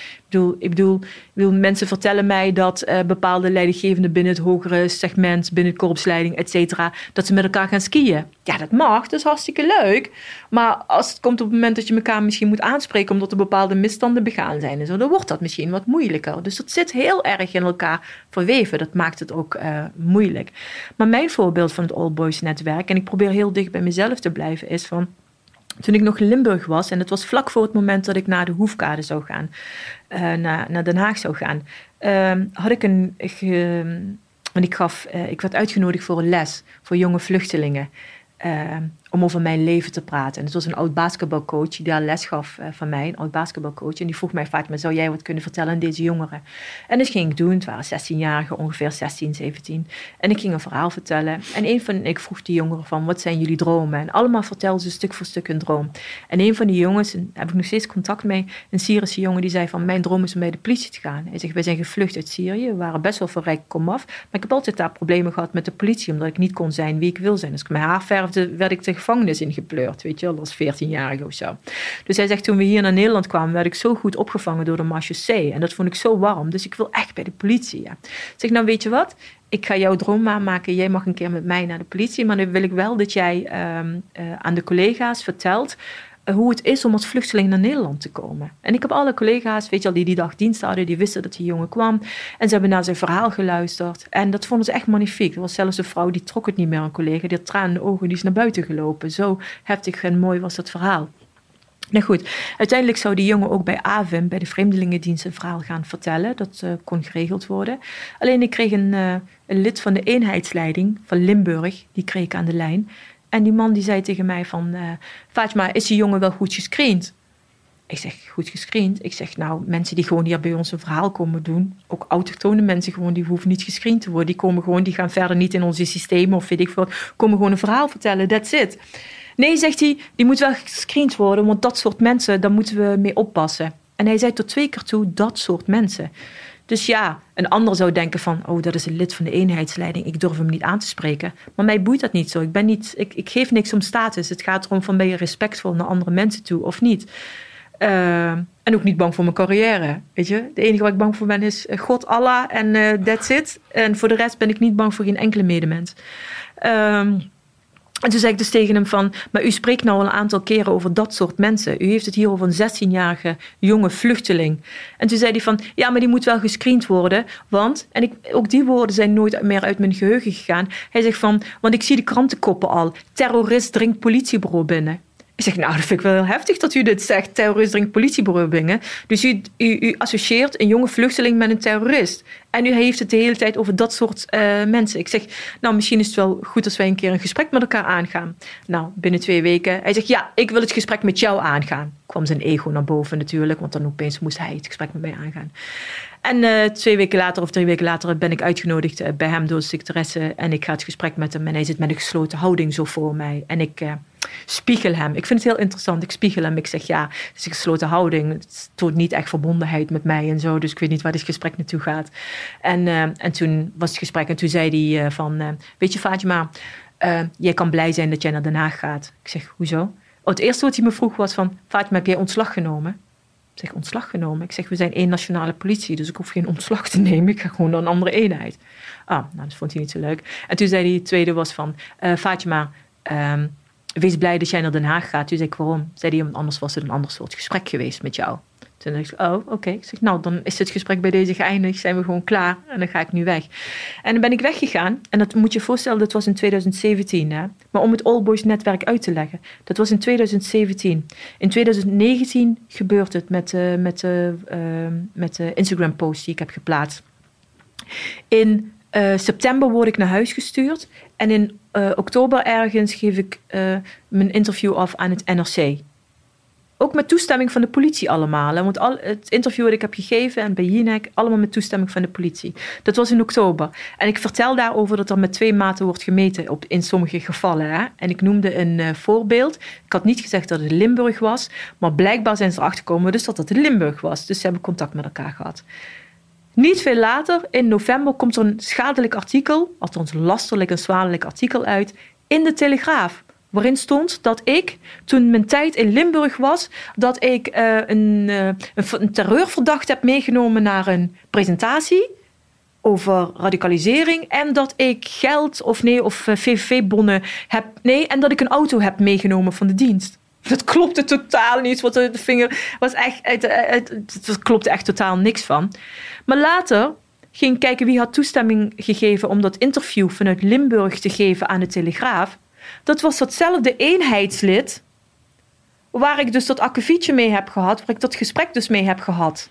Ik bedoel, ik mensen vertellen mij dat eh, bepaalde leidinggevenden binnen het hogere segment, binnen de korpsleiding, et cetera, dat ze met elkaar gaan skiën. Ja, dat mag, dat is hartstikke leuk. Maar als het komt op het moment dat je elkaar misschien moet aanspreken omdat er bepaalde misstanden begaan zijn en zo, dan wordt dat misschien wat moeilijker. Dus dat zit heel erg in elkaar verweven. Dat maakt het ook eh, moeilijk. Maar mijn voorbeeld van het All Boys netwerk, en ik probeer heel dicht bij mezelf te blijven, is van toen ik nog in Limburg was, en het was vlak voor het moment dat ik naar de Hoefkade zou gaan, eh, naar, naar Den Haag zou gaan, ehm, had ik een. ge- ik, gaf, eh, ik werd uitgenodigd voor een les voor jonge vluchtelingen. Om over mijn leven te praten. En het was een oud basketbalcoach die daar les gaf uh, van mij, een oud basketbalcoach. En die vroeg mij, Fatima, zou jij wat kunnen vertellen aan deze jongeren? En dat ging ik doen. Het waren 16-jarigen, ongeveer 16, 17. En ik ging een verhaal vertellen. En een van, ik vroeg die jongeren van, wat zijn jullie dromen? En allemaal vertelden ze stuk voor stuk hun droom. En een van die jongens, heb ik nog steeds contact mee, een Syrische jongen, die zei van, mijn droom is om bij de politie te gaan. Hij zegt, wij zijn gevlucht uit Syrië, we waren best wel veel rijk komaf. Maar ik heb altijd daar problemen gehad met de politie, omdat ik niet kon zijn wie ik wil zijn. Als ik mijn haar verfde, werd ik de gevangenis ingepleurd, weet je wel, als 14-jarige of zo. Dus hij zegt, toen we hier naar Nederland kwamen, werd ik zo goed opgevangen door de marchusee. En dat vond ik zo warm, dus ik wil echt bij de politie. Ja. Zeg, nou weet je wat, ik ga jouw droom maken. Jij mag een keer met mij naar de politie. Maar dan wil ik wel dat jij ehm, eh, aan de collega's vertelt hoe het is om als vluchteling naar Nederland te komen. En ik heb alle collega's, weet je al, die die dag dienst hadden, die wisten dat die jongen kwam. En ze hebben naar zijn verhaal geluisterd. En dat vonden ze echt magnifiek. Er was zelfs een vrouw die trok het niet meer, een collega. Die had tranen ogen, die is naar buiten gelopen. Zo heftig en mooi was dat verhaal. Nou goed, uiteindelijk zou die jongen ook bij AVIM, bij de Vreemdelingendienst, een verhaal gaan vertellen. Dat uh, kon geregeld worden. Alleen ik kreeg een, uh, een, lid van de eenheidsleiding van Limburg, die kreeg ik aan de lijn. En die man die zei tegen mij van, uh, is die jongen wel goed gescreend? Ik zeg, goed gescreend? Ik zeg, nou, mensen die gewoon hier bij ons een verhaal komen doen, ook autochtone mensen gewoon, die hoeven niet gescreend te worden. Die komen gewoon, die gaan verder niet in onze systemen of weet ik veel, komen gewoon een verhaal vertellen, that's it. Nee, zegt hij, die moet wel gescreend worden, want dat soort mensen, daar moeten we mee oppassen. En hij zei tot twee keer toe, dat soort mensen. Dus ja, een ander zou denken van, oh, dat is een lid van de eenheidsleiding, ik durf hem niet aan te spreken. Maar mij boeit dat niet zo. Ik, ben niet, ik, ik geef niks om status. Het gaat erom van, ben je respectvol naar andere mensen toe of niet? Uh, en ook niet bang voor mijn carrière, weet je. De enige waar ik bang voor ben is eh, God, Allah en uh, that's it. En voor de rest ben ik niet bang voor geen enkele medemens. Uh, en toen zei ik dus tegen hem van, maar u spreekt nou al een aantal keren over dat soort mensen. U heeft het hier over een 16-jarige jonge vluchteling. En toen zei hij van, ja, maar die moet wel gescreend worden. Want, en ik, ook die woorden zijn nooit meer uit mijn geheugen gegaan. Hij zegt van, want ik zie de krantenkoppen al. Terrorist dringt politiebureau binnen. Ik zeg, nou, dat vind ik wel heel heftig dat u dit zegt. Terrorist politiebureau binnen. Dus u, u, u, associeert een jonge vluchteling met een terrorist. En u heeft het de hele tijd over dat soort uh, mensen. Ik zeg, nou, misschien is het wel goed als wij een keer een gesprek met elkaar aangaan. Nou, binnen twee weken. Hij zegt, ja, ik wil het gesprek met jou aangaan. Kwam zijn ego naar boven natuurlijk, want dan opeens moest hij het gesprek met mij aangaan. En uh, twee weken later of drie weken later ben ik uitgenodigd uh, bij hem door de secretaresse. En ik ga het gesprek met hem. En hij zit met een gesloten houding zo voor mij. En ik spiegel hem. Ik vind het heel interessant. Ik spiegel hem. Ik zeg ja, het is een gesloten houding. Het toont niet echt verbondenheid met mij en zo. Dus ik weet niet waar dit gesprek naartoe gaat. En, uh, en toen was het gesprek en toen zei hij uh, van, uh, weet je Fatima, jij kan blij zijn dat jij naar Den Haag gaat. Ik zeg, hoezo? Oh, het eerste wat hij me vroeg was van, Fatima, heb jij ontslag genomen? Ik zeg, ontslag genomen? Ik zeg, we zijn één nationale politie, dus ik hoef geen ontslag te nemen. Ik ga gewoon naar een andere eenheid. Ah, nou, dat vond hij niet zo leuk. En toen zei hij, het tweede was van, Fatima, um, wees blij dat jij naar Den Haag gaat. Toen zei ik, waarom? Zei hij, anders was het een ander soort gesprek geweest met jou. Toen dacht ik, oh, oké. Ik zeg, nou, dan is het gesprek bij deze geëindigd. Zijn we gewoon klaar en dan ga ik nu weg. En dan ben ik weggegaan. En dat moet je voorstellen, dat was in 2017. Hè? Maar om het All Boys netwerk uit te leggen. Dat was in 2017. In 2019 gebeurt het met, uh, met, uh, met de Instagram post die ik heb geplaatst. In september word ik naar huis gestuurd. En in uh, oktober ergens geef ik uh, mijn interview af aan het NRC. Ook met toestemming van de politie allemaal. Want al, het interview dat ik heb gegeven en bij Jinek, allemaal met toestemming van de politie. Dat was in oktober. En ik vertel daarover dat er met twee maten wordt gemeten op, in sommige gevallen. Hè? En ik noemde een uh, voorbeeld. Ik had niet gezegd dat het Limburg was, maar blijkbaar zijn ze erachter gekomen dus dat het Limburg was. Dus ze hebben contact met elkaar gehad. Niet veel later, in november, komt er een schadelijk artikel, althans lasterlijk en zwaarlijk artikel uit, in de Telegraaf. Waarin stond dat ik, toen mijn tijd in Limburg was, dat ik uh, een, uh, een, terreurverdachte heb meegenomen naar een presentatie over radicalisering. En dat ik geld of nee, of uh, VVV-bonnen heb. Nee, en dat ik een auto heb meegenomen van de dienst. Dat klopte totaal niet. Wat de vinger was echt. Het, het, het, klopte echt totaal niks van. Maar later ging kijken wie had toestemming gegeven om dat interview vanuit Limburg te geven aan de Telegraaf. Dat was datzelfde eenheidslid waar ik dus dat akkefietje mee heb gehad, waar ik dat gesprek dus mee heb gehad.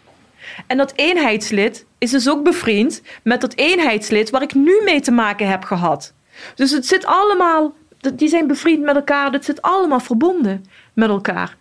En dat eenheidslid is dus ook bevriend met dat eenheidslid waar ik nu mee te maken heb gehad. Dus het zit allemaal die zijn bevriend met elkaar. Dat zit allemaal verbonden met elkaar.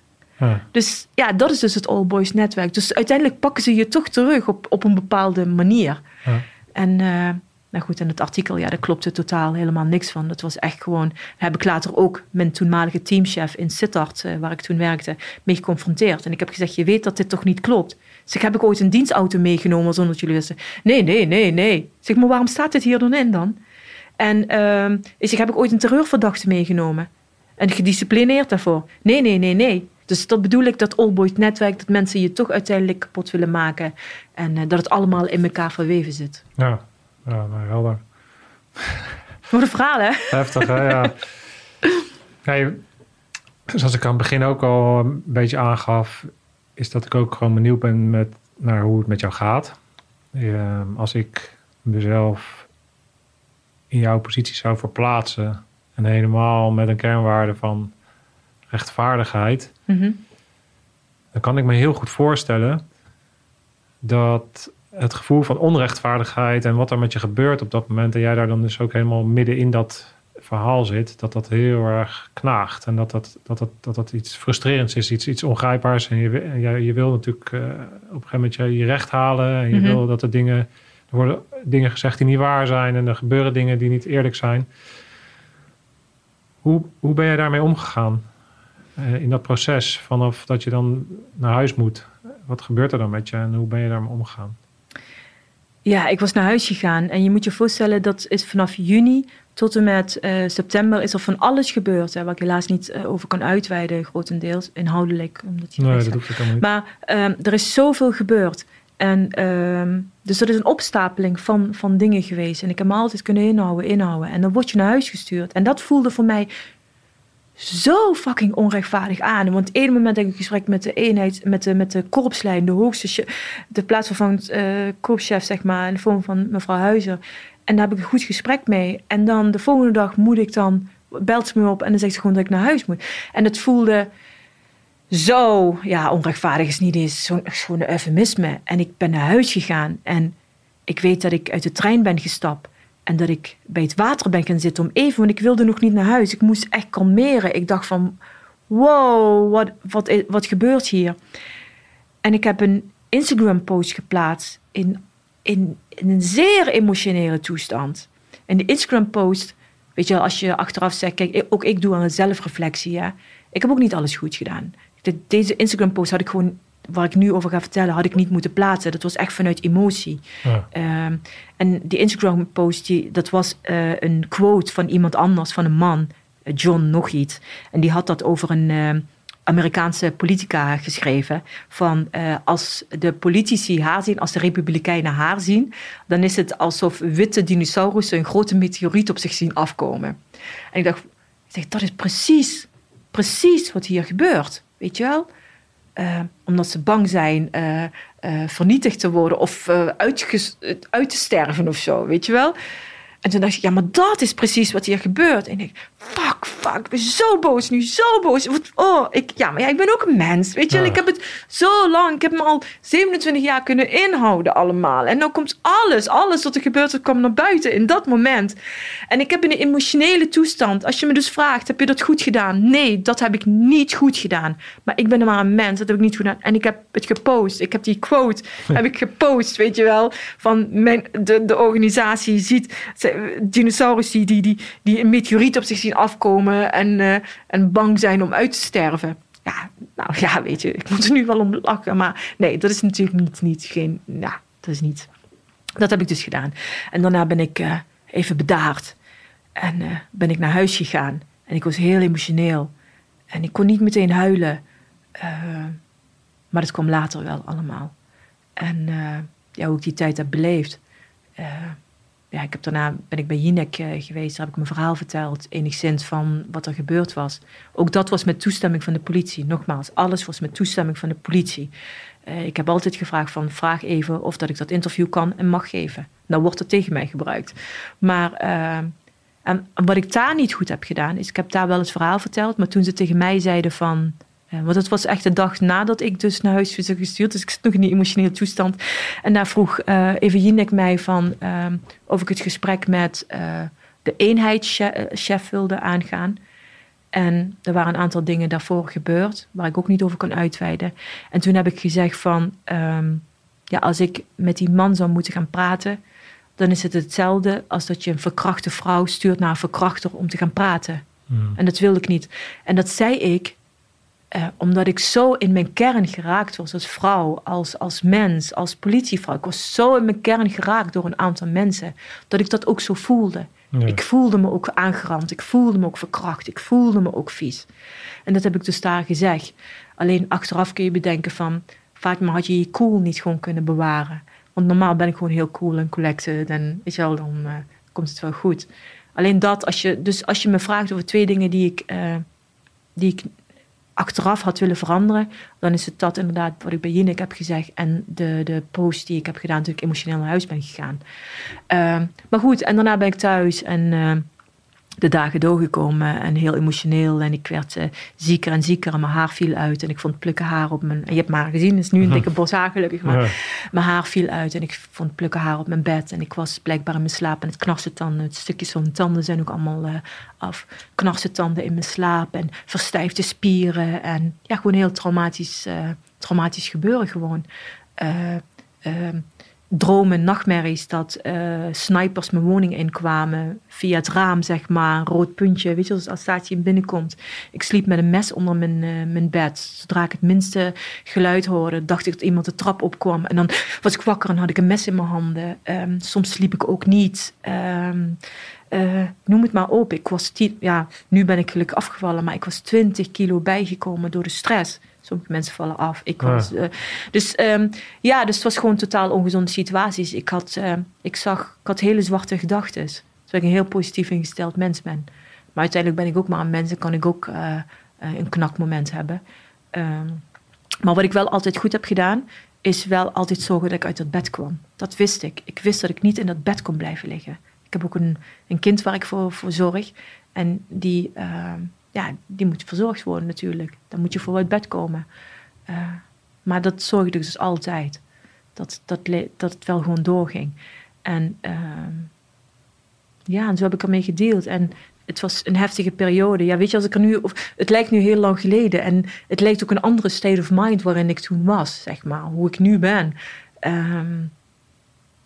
Ja. Dus ja, dat is dus het All Boys netwerk. Dus uiteindelijk pakken ze je toch terug op, op een bepaalde manier. Ja. En eh, nou goed, in het artikel, ja, daar klopte totaal helemaal niks van. Dat was echt gewoon, daar heb ik later ook mijn toenmalige teamchef in Sittard, eh, waar ik toen werkte, mee geconfronteerd. En ik heb gezegd, je weet dat dit toch niet klopt? Zeg, heb ik ooit een dienstauto meegenomen zonder dat jullie wisten? Nee, nee, nee, nee. Zeg, maar waarom staat dit hier dan in dan? En ehm, ik zeg, heb ik ooit een terreurverdachte meegenomen? En gedisciplineerd daarvoor? Nee, nee, nee, nee. Dus dat bedoel ik, dat All Boys netwerk, dat mensen je toch uiteindelijk kapot willen maken. En eh, dat het allemaal in elkaar verweven zit. Ja, ja nou, helder. Wat een verhaal, hè? Heftig, hè? Ja. Nee, zoals ik aan het begin ook al een beetje aangaf, is dat ik ook gewoon benieuwd ben met, naar hoe het met jou gaat. Ehm, als ik mezelf in jouw positie zou verplaatsen en helemaal met een kernwaarde van rechtvaardigheid, Mhm. dan kan ik me heel goed voorstellen dat het gevoel van onrechtvaardigheid en wat er met je gebeurt op dat moment, en jij daar dan dus ook helemaal midden in dat verhaal zit, dat dat heel erg knaagt. En dat dat, dat, dat, dat, dat iets frustrerends is, iets, iets ongrijpbaars. En je, en je, je wil natuurlijk eh, op een gegeven moment je, je recht halen. En je Mhm. wil dat er dingen, er worden dingen gezegd die niet waar zijn. En er gebeuren dingen die niet eerlijk zijn. Hoe, hoe ben je daarmee omgegaan? Eh, in dat proces vanaf dat je dan naar huis moet. Wat gebeurt er dan met je en hoe ben je daarmee omgegaan? Ja, ik was naar huis gegaan. En je moet je voorstellen, dat is vanaf juni tot en met eh, september is er van alles gebeurd. Hè, waar ik helaas niet eh, over kan uitweiden, grotendeels inhoudelijk. Omdat je Nee, dat hoeft niet. Maar ehm, er is zoveel gebeurd. En ehm, dus dat is een opstapeling van, van dingen geweest. En ik heb me altijd kunnen inhouden, inhouden. En dan word je naar huis gestuurd. En dat voelde voor mij zo fucking onrechtvaardig aan. Want ene moment heb ik een gesprek met de eenheid, met de, met de korpslijn, de hoogste, de plaatsvervangend eh korpschef, zeg maar, in de vorm van mevrouw Huizer. En daar heb ik een goed gesprek mee. En dan de volgende dag moet ik dan, belt ze me op en dan zegt ze gewoon dat ik naar huis moet. En het voelde zo, ja, onrechtvaardig is niet eens zo'n een eufemisme. En ik ben naar huis gegaan en ik weet dat ik uit de trein ben gestapt. En dat ik bij het water ben gaan zitten om even, want ik wilde nog niet naar huis. Ik moest echt kalmeren. Ik dacht van, wow, wat, wat, wat gebeurt hier? En ik heb een Instagram-post geplaatst in, in, een zeer emotionele toestand. En die Instagram-post, weet je als je achteraf zegt, kijk, ook ik doe aan een zelfreflectie. Ja. Ik heb ook niet alles goed gedaan. De- Deze Instagram-post had ik gewoon, waar ik nu over ga vertellen, had ik niet moeten plaatsen. Dat was echt vanuit emotie. Ja. Ehm, en die Instagram-post, die- dat was eh, een quote van iemand anders, van een man, John nog iets. En die had dat over een eh, Amerikaanse politica geschreven. Van eh, als de politici haar zien, als de republikeinen haar zien, dan is het alsof witte dinosaurussen een grote meteoriet op zich zien afkomen. En ik dacht, ik zeg, dat is precies, precies wat hier gebeurt. Weet je wel? Eh, omdat ze bang zijn eh, eh, vernietigd te worden of uit te sterven of zo, weet je wel? En toen dacht ik, ja, maar dat is precies wat hier gebeurt. En ik fuck, fuck, ik ben zo boos nu, zo boos. Oh, ik, ja, maar ja, ik ben ook een mens, weet je. Ik heb het zo lang, ik heb me al 27 jaar kunnen inhouden allemaal. En dan komt alles, alles wat er gebeurt, dat komt naar buiten in dat moment. En ik heb in een emotionele toestand, als je me dus vraagt, heb je dat goed gedaan? Nee, dat heb ik niet goed gedaan. Maar ik ben maar een mens, dat heb ik niet goed gedaan. En ik heb het gepost, ik heb die quote, heb ik gepost, weet je wel? Van mijn, de, de organisatie ziet dinosaurus die, die, die, die een meteoriet op zich afkomen en, eh, en bang zijn om uit te sterven. Ja, nou ja, weet je, ik moet er nu wel om lachen, maar nee, dat is natuurlijk niet, niet geen, ja, dat is niet. Dat heb ik dus gedaan. En daarna ben ik eh, even bedaard en eh, ben ik naar huis gegaan. En ik was heel emotioneel. En ik kon niet meteen huilen. maar dat kwam later wel allemaal. En ja, hoe ik die tijd heb beleefd. Ja, ik heb daarna ben ik bij Jinek eh, geweest. Daar heb ik mijn verhaal verteld. Enigszins van wat er gebeurd was. Ook dat was met toestemming van de politie. Nogmaals, alles was met toestemming van de politie. Eh, ik heb altijd gevraagd van vraag even of dat ik dat interview kan en mag geven. Nou wordt het tegen mij gebruikt. Maar eh, en wat ik daar niet goed heb gedaan, is ik heb daar wel het verhaal verteld. Maar toen ze tegen mij zeiden van... eh, want het was echt de dag nadat ik dus naar huis was gestuurd. Dus ik zit nog in die emotionele toestand. En daar vroeg eh even Jinek mij van... eh, of ik het gesprek met... eh, de eenheidschef wilde aangaan. En er waren een aantal dingen daarvoor gebeurd, waar ik ook niet over kan uitweiden. En toen heb ik gezegd van, ehm, ja, als ik met die man zou moeten gaan praten, dan is het hetzelfde als dat je een verkrachte vrouw stuurt naar een verkrachter om te gaan praten. Hmm. En dat wilde ik niet. En dat zei ik eh, omdat ik zo in mijn kern geraakt was als vrouw, als, als mens, als politievrouw. Ik was zo in mijn kern geraakt door een aantal mensen, dat ik dat ook zo voelde. Ja. Ik voelde me ook aangerand, ik voelde me ook verkracht, ik voelde me ook vies. En dat heb ik dus daar gezegd. Alleen achteraf kun je bedenken van, vaak maar had je je cool niet gewoon kunnen bewaren. Want normaal ben ik gewoon heel cool en collected en weet je wel, dan eh, komt het wel goed. Alleen dat, als je, dus als je me vraagt over twee dingen die ik, eh, die ik achteraf had willen veranderen, dan is het dat inderdaad wat ik bij Jinek heb gezegd en de, de post die ik heb gedaan toen ik emotioneel naar huis ben gegaan. Ehm, maar goed, en daarna ben ik thuis en eh, de dagen doorgekomen en heel emotioneel en ik werd eh, zieker en zieker en mijn haar viel uit en ik vond plukken haar op mijn, je hebt mijn haar gezien, het is nu een dikke bos haar gelukkig, maar Ja. mijn haar viel uit en ik vond plukken haar op mijn bed. En ik was blijkbaar in mijn slaap en het knarste tanden. Het stukjes van mijn tanden zijn ook allemaal eh, af. Knarste tanden in mijn slaap en verstijfde spieren. En ja, gewoon heel traumatisch, eh, traumatisch gebeuren gewoon. Eh, ehm, dromen, nachtmerries dat eh, snipers mijn woning inkwamen. Via het raam, zeg maar, een rood puntje. Weet je, als als Saatje binnenkomt. Ik sliep met een mes onder mijn, eh, mijn bed. Zodra ik het minste geluid hoorde, dacht ik dat iemand de trap opkwam. En dan was ik wakker en had ik een mes in mijn handen. Ehm, soms sliep ik ook niet. Ehm, eh, noem het maar op. Ik was tien, ja, nu ben ik gelukkig afgevallen, maar ik was 20 kilo bijgekomen door de stress. Sommige mensen vallen af. Ik Ja. was, eh, dus ehm, ja, dus het was gewoon totaal ongezonde situaties. Ik had, eh, ik zag, ik had hele zwarte gedachten. Terwijl ik een heel positief ingesteld mens ben. Maar uiteindelijk ben ik ook maar een mens en kan ik ook eh, een knakmoment hebben. Ehm, maar wat ik wel altijd goed heb gedaan, is wel altijd zorgen dat ik uit dat bed kwam. Dat wist ik. Ik wist dat ik niet in dat bed kon blijven liggen. Ik heb ook een, een kind waar ik voor, voor zorg. En die, ehm, ja, die moet verzorgd worden natuurlijk. Dan moet je voor uit bed komen. Eh, maar dat zorgde dus altijd. Dat, dat, dat het wel gewoon doorging. En ehm, ja, en zo heb ik ermee gedeeld. En het was een heftige periode. Ja, weet je, als ik er nu, of, het lijkt nu heel lang geleden. En het lijkt ook een andere state of mind waarin ik toen was, zeg maar. Hoe ik nu ben. Ehm,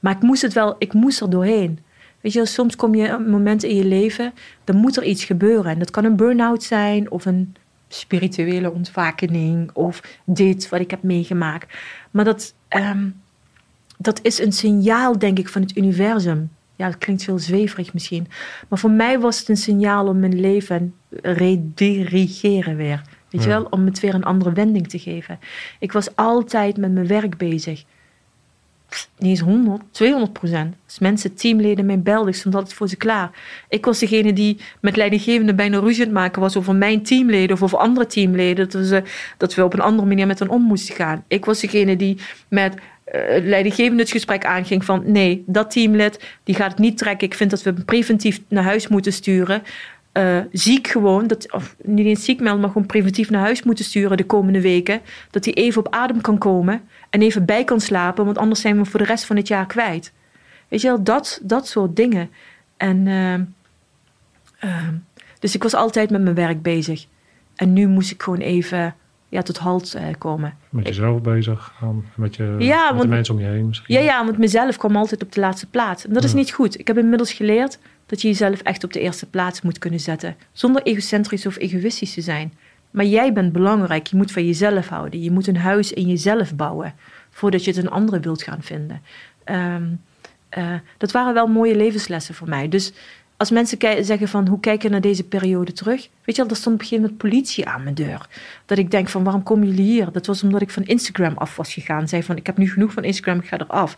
maar ik moest het wel, ik moest er doorheen. Weet je, soms kom je een moment in je leven, dan moet er iets gebeuren. En dat kan een burn-out zijn, of een spirituele ontwakening, of dit wat ik heb meegemaakt. Maar dat, ehm, dat is een signaal, denk ik, van het universum. Ja, dat klinkt veel zweverig misschien. Maar voor mij was het een signaal om mijn leven redirigeren weer. Weet je wel? Om het weer een andere wending te geven. Ik was altijd met mijn werk bezig. Niet eens 100, 200 procent. Als mensen, teamleden mij belden, stond altijd voor ze klaar. Ik was degene die met leidinggevende bijna ruzie aan het maken was over mijn teamleden of over andere teamleden. Dat we, dat we op een andere manier met hen om moesten gaan. Ik was degene die met eh, leidinggevende het gesprek aanging van nee, dat teamlid die gaat het niet trekken. Ik vind dat we hem preventief naar huis moeten sturen. Eh, ziek gewoon, dat, of niet eens ziek melden, maar gewoon preventief naar huis moeten sturen de komende weken. Dat hij even op adem kan komen en even bij kan slapen, want anders zijn we voor de rest van het jaar kwijt. Weet je wel, dat, dat soort dingen. En, ehm, ehm, dus ik was altijd met mijn werk bezig. En nu moest ik gewoon even ja, tot halt eh, komen. Met jezelf bezig met, je, Ja, met de want- mensen om je heen misschien. Ja, ja, want mezelf kwam altijd op de laatste plaats. En dat is niet goed. Ik heb inmiddels geleerd dat je jezelf echt op de eerste plaats moet kunnen zetten. Zonder egocentrisch of egoïstisch te zijn. Maar jij bent belangrijk. Je moet van jezelf houden. Je moet een huis in jezelf bouwen. Voordat je het een andere wilt gaan vinden. Ehm, eh, dat waren wel mooie levenslessen voor mij. Dus als mensen zeggen van hoe kijk je naar deze periode terug? Weet je wel, er stond op een gegeven moment politie aan mijn deur. Dat ik denk van waarom komen jullie hier? Dat was omdat ik van Instagram af was gegaan. Zei van ik heb nu genoeg van Instagram, ik ga eraf.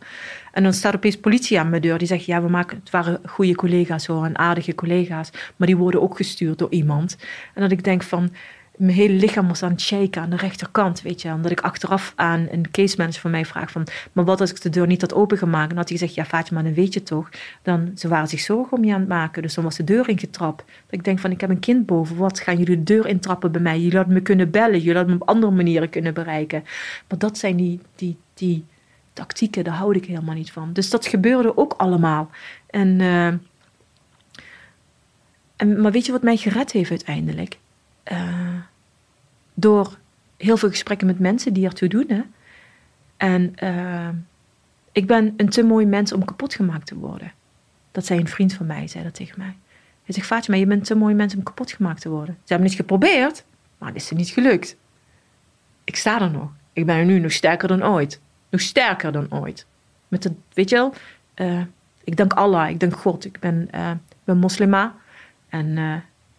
En dan staat opeens politie aan mijn deur. Die zegt ja, we maken, het waren goede collega's hoor, en aardige collega's. Maar die worden ook gestuurd door iemand. En dat ik denk van mijn hele lichaam was aan het shaken aan de rechterkant, weet je. Omdat ik achteraf aan een case manager van mij vraag van... maar wat als ik de deur niet had opengemaakt? En had hij gezegd, ja Fatima, dan weet je toch. Dan, ze waren zich zorgen om je aan het maken. Dus dan was de deur ingetrapt. Dat ik denk van, ik heb een kind boven. Wat gaan jullie de deur intrappen bij mij? Jullie hadden me kunnen bellen. Jullie hadden me op andere manieren kunnen bereiken. Maar dat zijn die, die, die tactieken, daar houd ik helemaal niet van. Dus dat gebeurde ook allemaal. En... eh, En, maar weet je wat mij gered heeft uiteindelijk? Eh, door heel veel gesprekken met mensen die ertoe doen. Hè? En eh, ik ben een te mooi mens om kapot gemaakt te worden. Dat zei een vriend van mij, zei dat tegen mij. Hij zegt, Fatima, je bent een te mooi mens om kapot gemaakt te worden. Ze hebben niet geprobeerd, maar het is er niet gelukt. Ik sta er nog. Ik ben er nu nog sterker dan ooit. Nog sterker dan ooit. Met het, weet je wel, uh, ik dank Allah, ik dank God. Ik ben, uh, ben moslima en uh,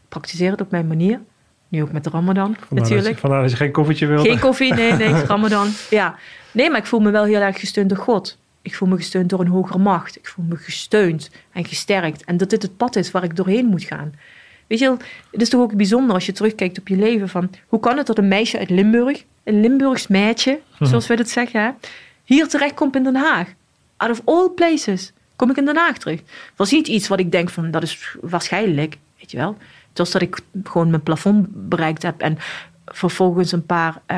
praktiseer het op mijn manier. Nu ook met de Ramadan, vandaar natuurlijk. Dat je, vandaar dat je geen koffietje wil. Geen koffie, nee, nee, Ramadan. Ja. Nee, maar ik voel me wel heel erg gesteund door God. Ik voel me gesteund door een hogere macht. Ik voel me gesteund en gesterkt. En dat dit het pad is waar ik doorheen moet gaan. Weet je wel, het is toch ook bijzonder als je terugkijkt op je leven van... Hoe kan het dat een meisje uit Limburg, een Limburgs meisje, zoals we dat zeggen... Hè, hier terechtkomt in Den Haag? Out of all places kom ik in Den Haag terug. Het was niet iets wat ik denk van, dat is waarschijnlijk, weet je wel. Het was dat ik gewoon mijn plafond bereikt heb en vervolgens een paar eh,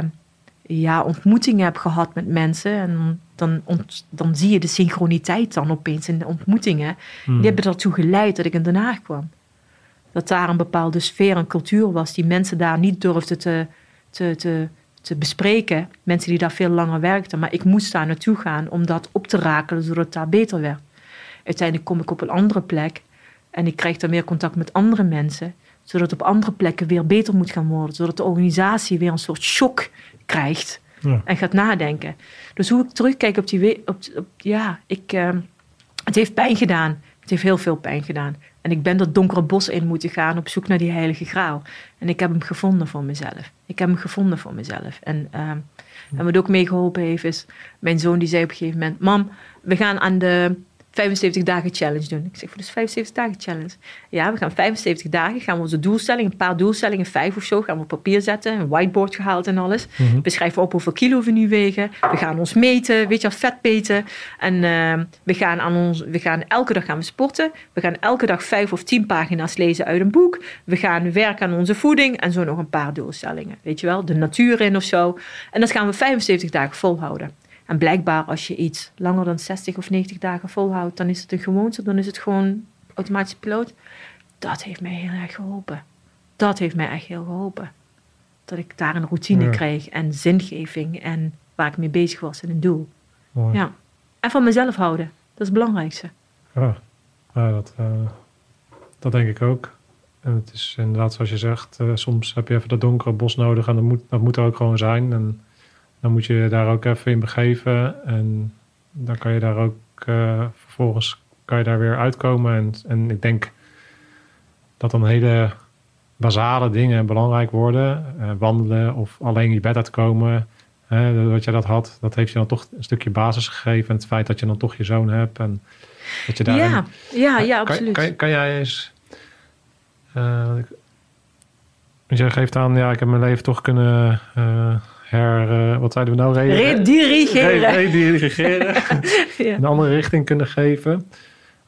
ja, ontmoetingen heb gehad met mensen. En dan, ont, dan zie je de synchroniteit dan opeens in de ontmoetingen. Hmm. Die hebben ertoe geleid dat ik in Den Haag kwam. Dat daar een bepaalde sfeer en cultuur was die mensen daar niet durfden te, te, te, te bespreken. Mensen die daar veel langer werkten. Maar ik moest daar naartoe gaan om dat op te rakelen zodat het daar beter werd. Uiteindelijk kom ik op een andere plek en ik krijg dan meer contact met andere mensen, zodat op andere plekken weer beter moet gaan worden, zodat de organisatie weer een soort shock krijgt ja. en gaat nadenken. Dus hoe ik terugkijk op die, op, op ja, ik, uh, het heeft pijn gedaan. Het heeft heel veel pijn gedaan. En ik ben dat donkere bos in moeten gaan op zoek naar die heilige graal. En ik heb hem gevonden voor mezelf. Ik heb hem gevonden voor mezelf. En, uh, en wat ook meegeholpen heeft is, mijn zoon die zei op een gegeven moment, mam, we gaan aan de 75 dagen challenge doen. Ik zeg, voor dus 75 dagen challenge. Ja, we gaan 75 dagen, gaan we onze doelstellingen, een paar doelstellingen, vijf of zo, gaan we op papier zetten, een whiteboard gehaald en alles. Mm -hmm. We schrijven op hoeveel kilo we nu wegen. We gaan ons meten, weet je wel, vet meten. En uh, we gaan aan ons, we gaan elke dag gaan we sporten. We gaan elke dag vijf of tien pagina's lezen uit een boek. We gaan werken aan onze voeding en zo nog een paar doelstellingen. Weet je wel, de natuur in of zo. En dat gaan we 75 dagen volhouden. En blijkbaar als je iets langer dan 60 of 90 dagen volhoudt, dan is het een gewoonte, dan is het gewoon automatisch piloot. Dat heeft mij heel erg geholpen. Dat heeft mij echt heel geholpen. Dat ik daar een routine ja. kreeg en zingeving en waar ik mee bezig was en een doel. Mooi. Ja. En van mezelf houden. Dat is het belangrijkste. Ja, ja dat, uh, dat denk ik ook. En het is inderdaad zoals je zegt, uh, soms heb je even dat donkere bos nodig en dat moet, dat moet er ook gewoon zijn. En dan moet je je daar ook even in begeven. En dan kan je daar ook uh, vervolgens kan je daar weer uitkomen. En, en ik denk dat dan hele basale dingen belangrijk worden. Uh, wandelen of alleen je bed uitkomen. Hè, wat je dat had, dat heeft je dan toch een stukje basis gegeven. En het feit dat je dan toch je zoon hebt. En dat je daarin, ja, ja, ja, kan, absoluut. Kan, kan jij eens... Uh, je geeft aan, ja, ik heb mijn leven toch kunnen her, uh, wat zeiden we nou? Re redirigeren. Redirigeren. ja. Een andere richting kunnen geven.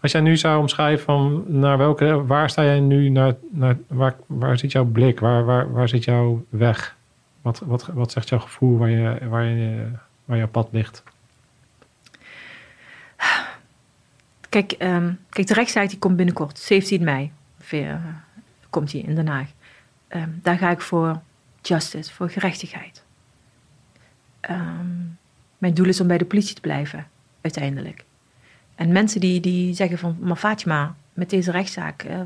Als jij nu zou omschrijven van naar welke, waar sta jij nu, naar, naar, waar, waar zit jouw blik? Waar, waar, waar zit jouw weg? Wat, wat, wat zegt jouw gevoel waar, je, waar, je, waar jouw pad ligt? Kijk, um, kijk de rechtszaak die komt binnenkort, 17 mei. Ongeveer, uh, komt die in Den Haag. Um, daar ga ik voor justice, voor gerechtigheid. Um, mijn doel is om bij de politie te blijven, uiteindelijk. En mensen die, die zeggen van, maar Fatima, met deze rechtszaak... Uh,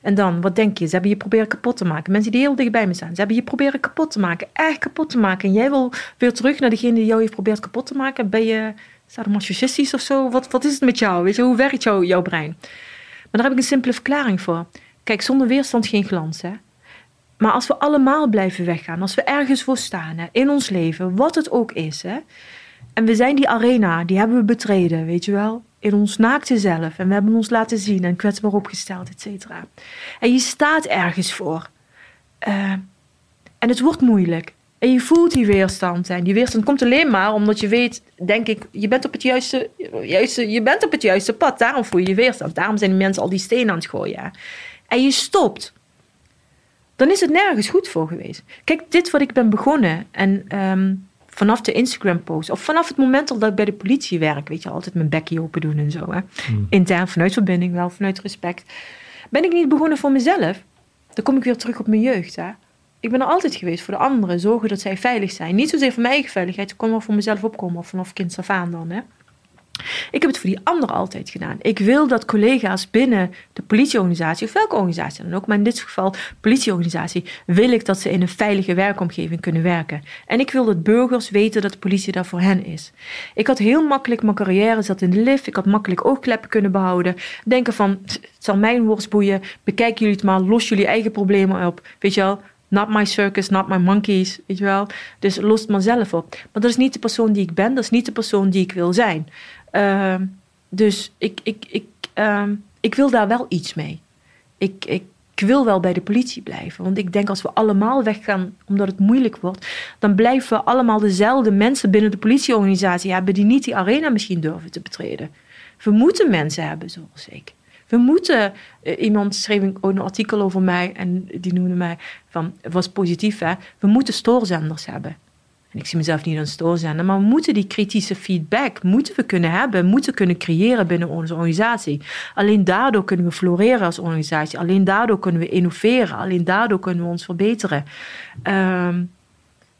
en dan, wat denk je? Ze hebben je proberen kapot te maken. Mensen die heel dichtbij me staan. Ze hebben je proberen kapot te maken. Echt kapot te maken. En jij wil weer terug naar degene die jou heeft geprobeerd kapot te maken. Ben je sadomasochistisch of zo? Wat, wat is het met jou? Weet je, hoe werkt jou, jouw brein? Maar daar heb ik een simpele verklaring voor. Kijk, zonder weerstand geen glans, hè. Maar als we allemaal blijven weggaan, als we ergens voor staan hè, in ons leven, wat het ook is, hè, en we zijn die arena, die hebben we betreden, weet je wel, in ons naakte zelf, en we hebben ons laten zien en kwetsbaar opgesteld, et cetera. En je staat ergens voor. Uh, en het wordt moeilijk. En je voelt die weerstand. En die weerstand komt alleen maar omdat je weet, denk ik, je bent op het juiste, juiste, je bent op het juiste pad. Daarom voel je je weerstand. Daarom zijn die mensen al die stenen aan het gooien. En je stopt dan is het nergens goed voor geweest. Kijk, dit wat ik ben begonnen en um, vanaf de Instagram-post, of vanaf het moment dat ik bij de politie werk, weet je, altijd mijn bekje open doen en zo. Hè? Hmm. Intern, vanuit verbinding, wel vanuit respect. Ben ik niet begonnen voor mezelf? Dan kom ik weer terug op mijn jeugd. Hè? Ik ben er altijd geweest voor de anderen. Zorgen dat zij veilig zijn. Niet zozeer voor mijn eigen veiligheid. Ik kon wel voor mezelf opkomen. Of vanaf kind af aan dan. Hè? Ik heb het voor die anderen altijd gedaan. Ik wil dat collega's binnen de politieorganisatie, of welke organisatie dan ook, maar in dit geval politieorganisatie, wil ik dat ze in een veilige werkomgeving kunnen werken. En ik wil dat burgers weten dat de politie daar voor hen is. Ik had heel makkelijk mijn carrière zat in de lift. Ik had makkelijk oogkleppen kunnen behouden. Denken van, het zal mijn worst boeien. Bekijken jullie het maar, los jullie eigen problemen op. Weet je wel, Not my circus, not my monkeys, weet je wel. Dus los het zelf op. Maar dat is niet de persoon die ik ben, dat is niet de persoon die ik wil zijn. Ehm, dus ik, ik, ik, ehm, ik wil daar wel iets mee. Ik, ik, wil wel bij de politie blijven. Want ik denk als we allemaal weggaan omdat het moeilijk wordt, dan blijven we allemaal dezelfde mensen binnen de politieorganisatie hebben die niet die arena misschien durven te betreden. We moeten mensen hebben zoals ik. We moeten, uh, iemand schreef ook een artikel over mij en die noemde mij van, was positief hè, we moeten stoorzenders hebben ik zie mezelf niet een stoorzender, maar we moeten die kritische feedback moeten we kunnen hebben, moeten kunnen creëren binnen onze organisatie. Alleen daardoor kunnen we floreren als organisatie. Alleen daardoor kunnen we innoveren. Alleen daardoor kunnen we ons verbeteren. Ehm,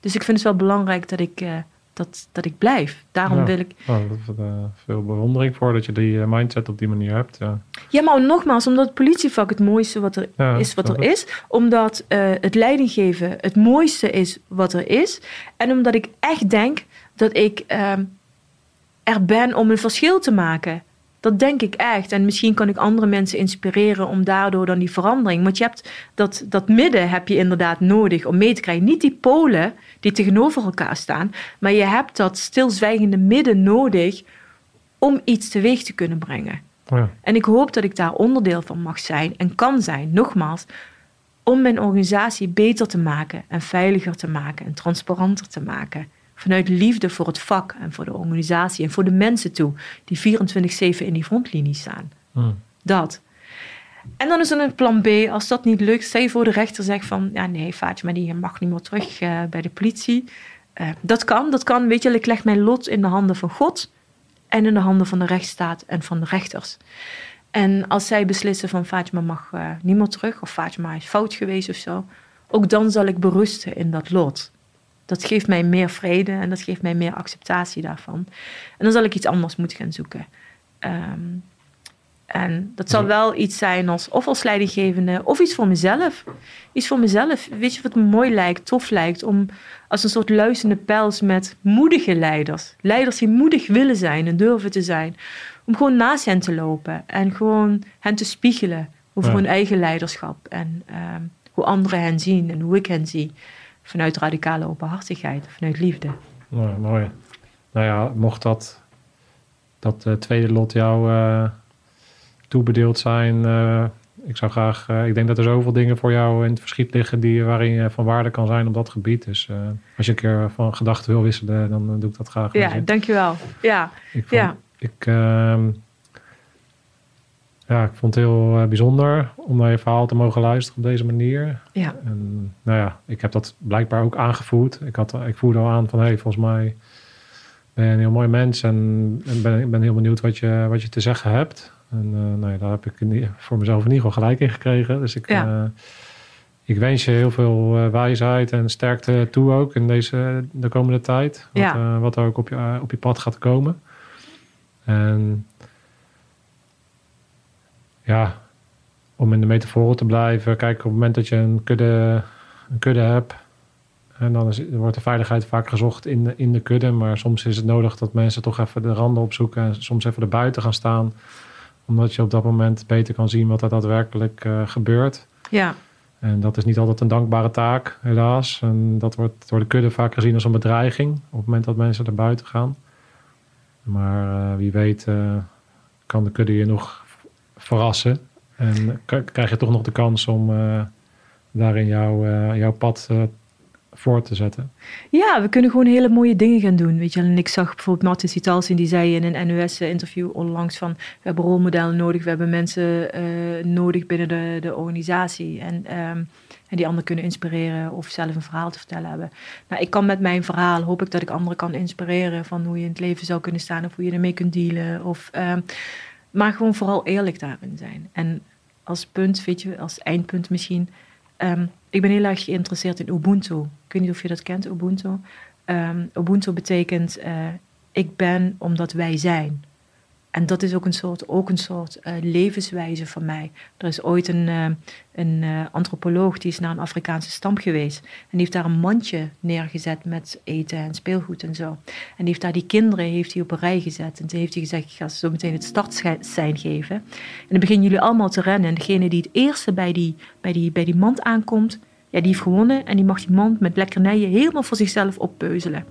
dus ik vind het wel belangrijk dat ik, uh, dat, dat ik blijf. Daarom wil ik. Oh, uh, veel bewondering voor dat je die eh, mindset op die manier hebt. Ja. ja, maar nogmaals, omdat het politievak het mooiste wat er is, wat er is. Omdat uh, het leidinggeven het mooiste is wat er is. En omdat ik echt denk dat ik ehm, er ben om een verschil te maken. Dat denk ik echt. En misschien kan ik andere mensen inspireren om daardoor dan die verandering. Want je hebt dat, dat midden heb je inderdaad nodig om mee te krijgen. Niet die polen die tegenover elkaar staan. Maar je hebt dat stilzwijgende midden nodig om iets teweeg te kunnen brengen. Ja. En ik hoop dat ik daar onderdeel van mag zijn en kan zijn, nogmaals, om mijn organisatie beter te maken en veiliger te maken en transparanter te maken. Vanuit liefde voor het vak en voor de organisatie en voor de mensen toe die 24-7 in die frontlinie staan. Hmm. Dat. En dan is er een plan B. Als dat niet lukt, stel je voor de rechter zegt van... ja, nee, Fatima, die mag niet meer terug uh, bij de politie. Uh, dat kan, dat kan. Weet je, ik leg mijn lot in de handen van God... en in de handen van de rechtsstaat en van de rechters. En als zij beslissen van Fatima mag uh, niet meer terug... of Fatima is fout geweest of zo... ook dan zal ik berusten in dat lot. Dat geeft mij meer vrede en dat geeft mij meer acceptatie daarvan. En dan zal ik iets anders moeten gaan zoeken. Um, en dat zal wel iets zijn als of als leidinggevende of iets voor mezelf. Iets voor mezelf. Weet je wat me mooi lijkt, tof lijkt? Om als een soort luisterende pels met moedige leiders. Leiders die moedig willen zijn en durven te zijn. Om gewoon naast hen te lopen en gewoon hen te spiegelen over hun eigen leiderschap. En ehm, hoe anderen hen zien en hoe ik hen zie. Vanuit radicale openhartigheid, vanuit liefde. Ja, mooi. Nou ja, mocht dat, dat uh, tweede lot jou... Uh toebedeeld zijn. Uh, ik zou graag, ik denk dat er zoveel dingen voor jou in het verschiet liggen die, waarin je van waarde kan zijn op dat gebied. Dus als je een keer van gedachten wil wisselen, dan doe ik dat graag. Ja, dankjewel. Ja, ik vond, ja. Ik, uh, ja, ik vond het heel bijzonder om naar je verhaal te mogen luisteren op deze manier. Ja. En nou ja, ik heb dat blijkbaar ook aangevoerd. Ik, had, ik voerde al aan van, hey, volgens mij ben je een heel mooi mens en, en ben, ik ben heel benieuwd wat je, wat je te zeggen hebt. En uh, nou ja, daar heb ik voor mezelf in ieder geval gelijk in gekregen. Dus ik, ja. uh, ik wens je heel veel uh, wijsheid en sterkte toe ook in deze, de komende tijd. Wat, ja. wat er ook op je, op je pad gaat komen. En ja, om in de metaforen te blijven. Kijk, op het moment dat je een kudde, een kudde hebt. En dan is, wordt de veiligheid vaak gezocht in de, in de kudde. Maar soms is het nodig dat mensen toch even de randen opzoeken. En soms even er buiten gaan staan omdat je op dat moment beter kan zien wat er daadwerkelijk uh, gebeurt. Ja. En dat is niet altijd een dankbare taak, helaas. En dat wordt door de kudde vaak gezien als een bedreiging op het moment dat mensen er buiten gaan. Maar uh, wie weet uh, kan de kudde je nog verrassen. En krijg je toch nog de kans om daarin jouw, jouw pad voor te zetten. Ja, we kunnen gewoon hele mooie dingen gaan doen. Weet je, en ik zag bijvoorbeeld Martin Sitalsin, die zei in een NOS-interview onlangs van... we hebben rolmodellen nodig, we hebben mensen nodig binnen de, de organisatie. En, um, en die anderen kunnen inspireren of zelf een verhaal te vertellen hebben. Nou, ik kan met mijn verhaal, hoop ik dat ik anderen kan inspireren... van hoe je in het leven zou kunnen staan of hoe je ermee kunt dealen. Of, um, maar gewoon vooral eerlijk daarin zijn. En als punt, weet je, als eindpunt misschien. Ehm, ik ben heel erg geïnteresseerd in Ubuntu. Ik weet niet of je dat kent, Ubuntu. Um, Ubuntu betekent uh, ik ben omdat wij zijn. En dat is ook een soort, ook een soort uh, levenswijze van mij. Er is ooit een, uh, een uh, antropoloog die is naar een Afrikaanse stam geweest. En die heeft daar een mandje neergezet met eten en speelgoed en zo. En die heeft daar die kinderen heeft hij op een rij gezet. En toen heeft hij gezegd, ik ga zo meteen het startsein geven. En dan beginnen jullie allemaal te rennen. En degene die het eerste bij die, bij die, bij die mand aankomt, ja, die heeft gewonnen. En die mag die mand met lekkernijen helemaal voor zichzelf oppeuzelen.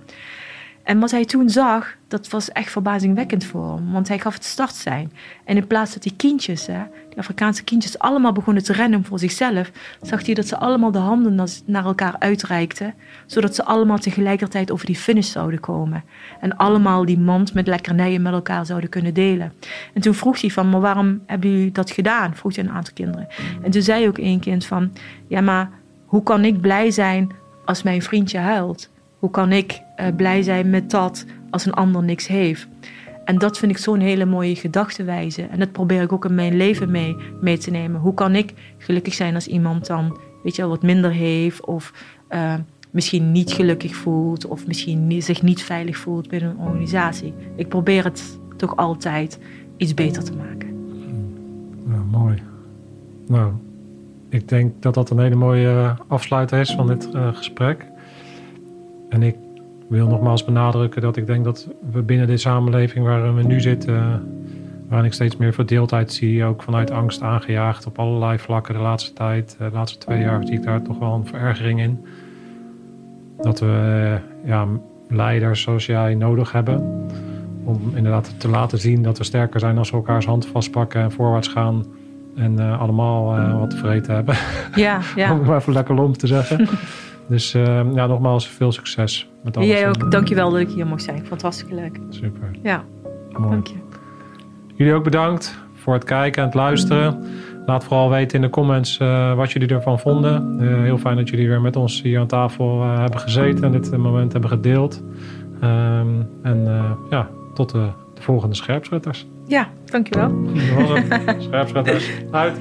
En wat hij toen zag, dat was echt verbazingwekkend voor hem. Want hij gaf het startsein. En in plaats dat die kindjes, hè, die Afrikaanse kindjes, allemaal begonnen te rennen voor zichzelf, zag hij dat ze allemaal de handen naar elkaar uitreikten. Zodat ze allemaal tegelijkertijd over die finish zouden komen. En allemaal die mand met lekkernijen met elkaar zouden kunnen delen. En toen vroeg hij van, maar waarom hebben jullie dat gedaan? Vroeg hij een aantal kinderen. En toen zei ook één kind van, ja maar hoe kan ik blij zijn als mijn vriendje huilt? Hoe kan ik uh, blij zijn met dat als een ander niks heeft? En dat vind ik zo'n hele mooie gedachtenwijze. En dat probeer ik ook in mijn leven mee, mee te nemen. Hoe kan ik gelukkig zijn als iemand dan, weet je wat minder heeft of uh, misschien niet gelukkig voelt of misschien zich niet veilig voelt binnen een organisatie. Ik probeer het toch altijd iets beter te maken. Ja, mooi. Nou, ik denk dat dat een hele mooie afsluiter is van dit gesprek. En ik wil nogmaals benadrukken dat ik denk dat we binnen de samenleving waar we nu zitten, waarin ik steeds meer verdeeldheid zie, ook vanuit angst aangejaagd op allerlei vlakken de laatste tijd, de laatste twee jaar zie ik daar toch wel een verergering in. Dat we ja, leiders zoals jij nodig hebben om inderdaad te laten zien dat we sterker zijn als we elkaars hand vastpakken en voorwaarts gaan. En uh, allemaal uh, wat tevreden hebben. Ja, ja. om het maar even lekker lomp te zeggen. Dus uh, ja, nogmaals veel succes met alles. Jij ook. Dankjewel dat ik hier mocht zijn. Hartstikke leuk. Super. Ja, Mooi. dank je. Jullie ook bedankt voor het kijken en het luisteren. Laat vooral weten in de comments uh, wat jullie ervan vonden. Uh, heel fijn dat jullie weer met ons hier aan tafel hebben gezeten en dit moment hebben gedeeld. Um, en ja, tot de, de volgende scherpschutters. Ja, dankjewel. Dat was het. Scherpschutters, uit.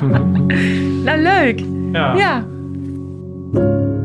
nou, leuk. Ja. ja. Thank you.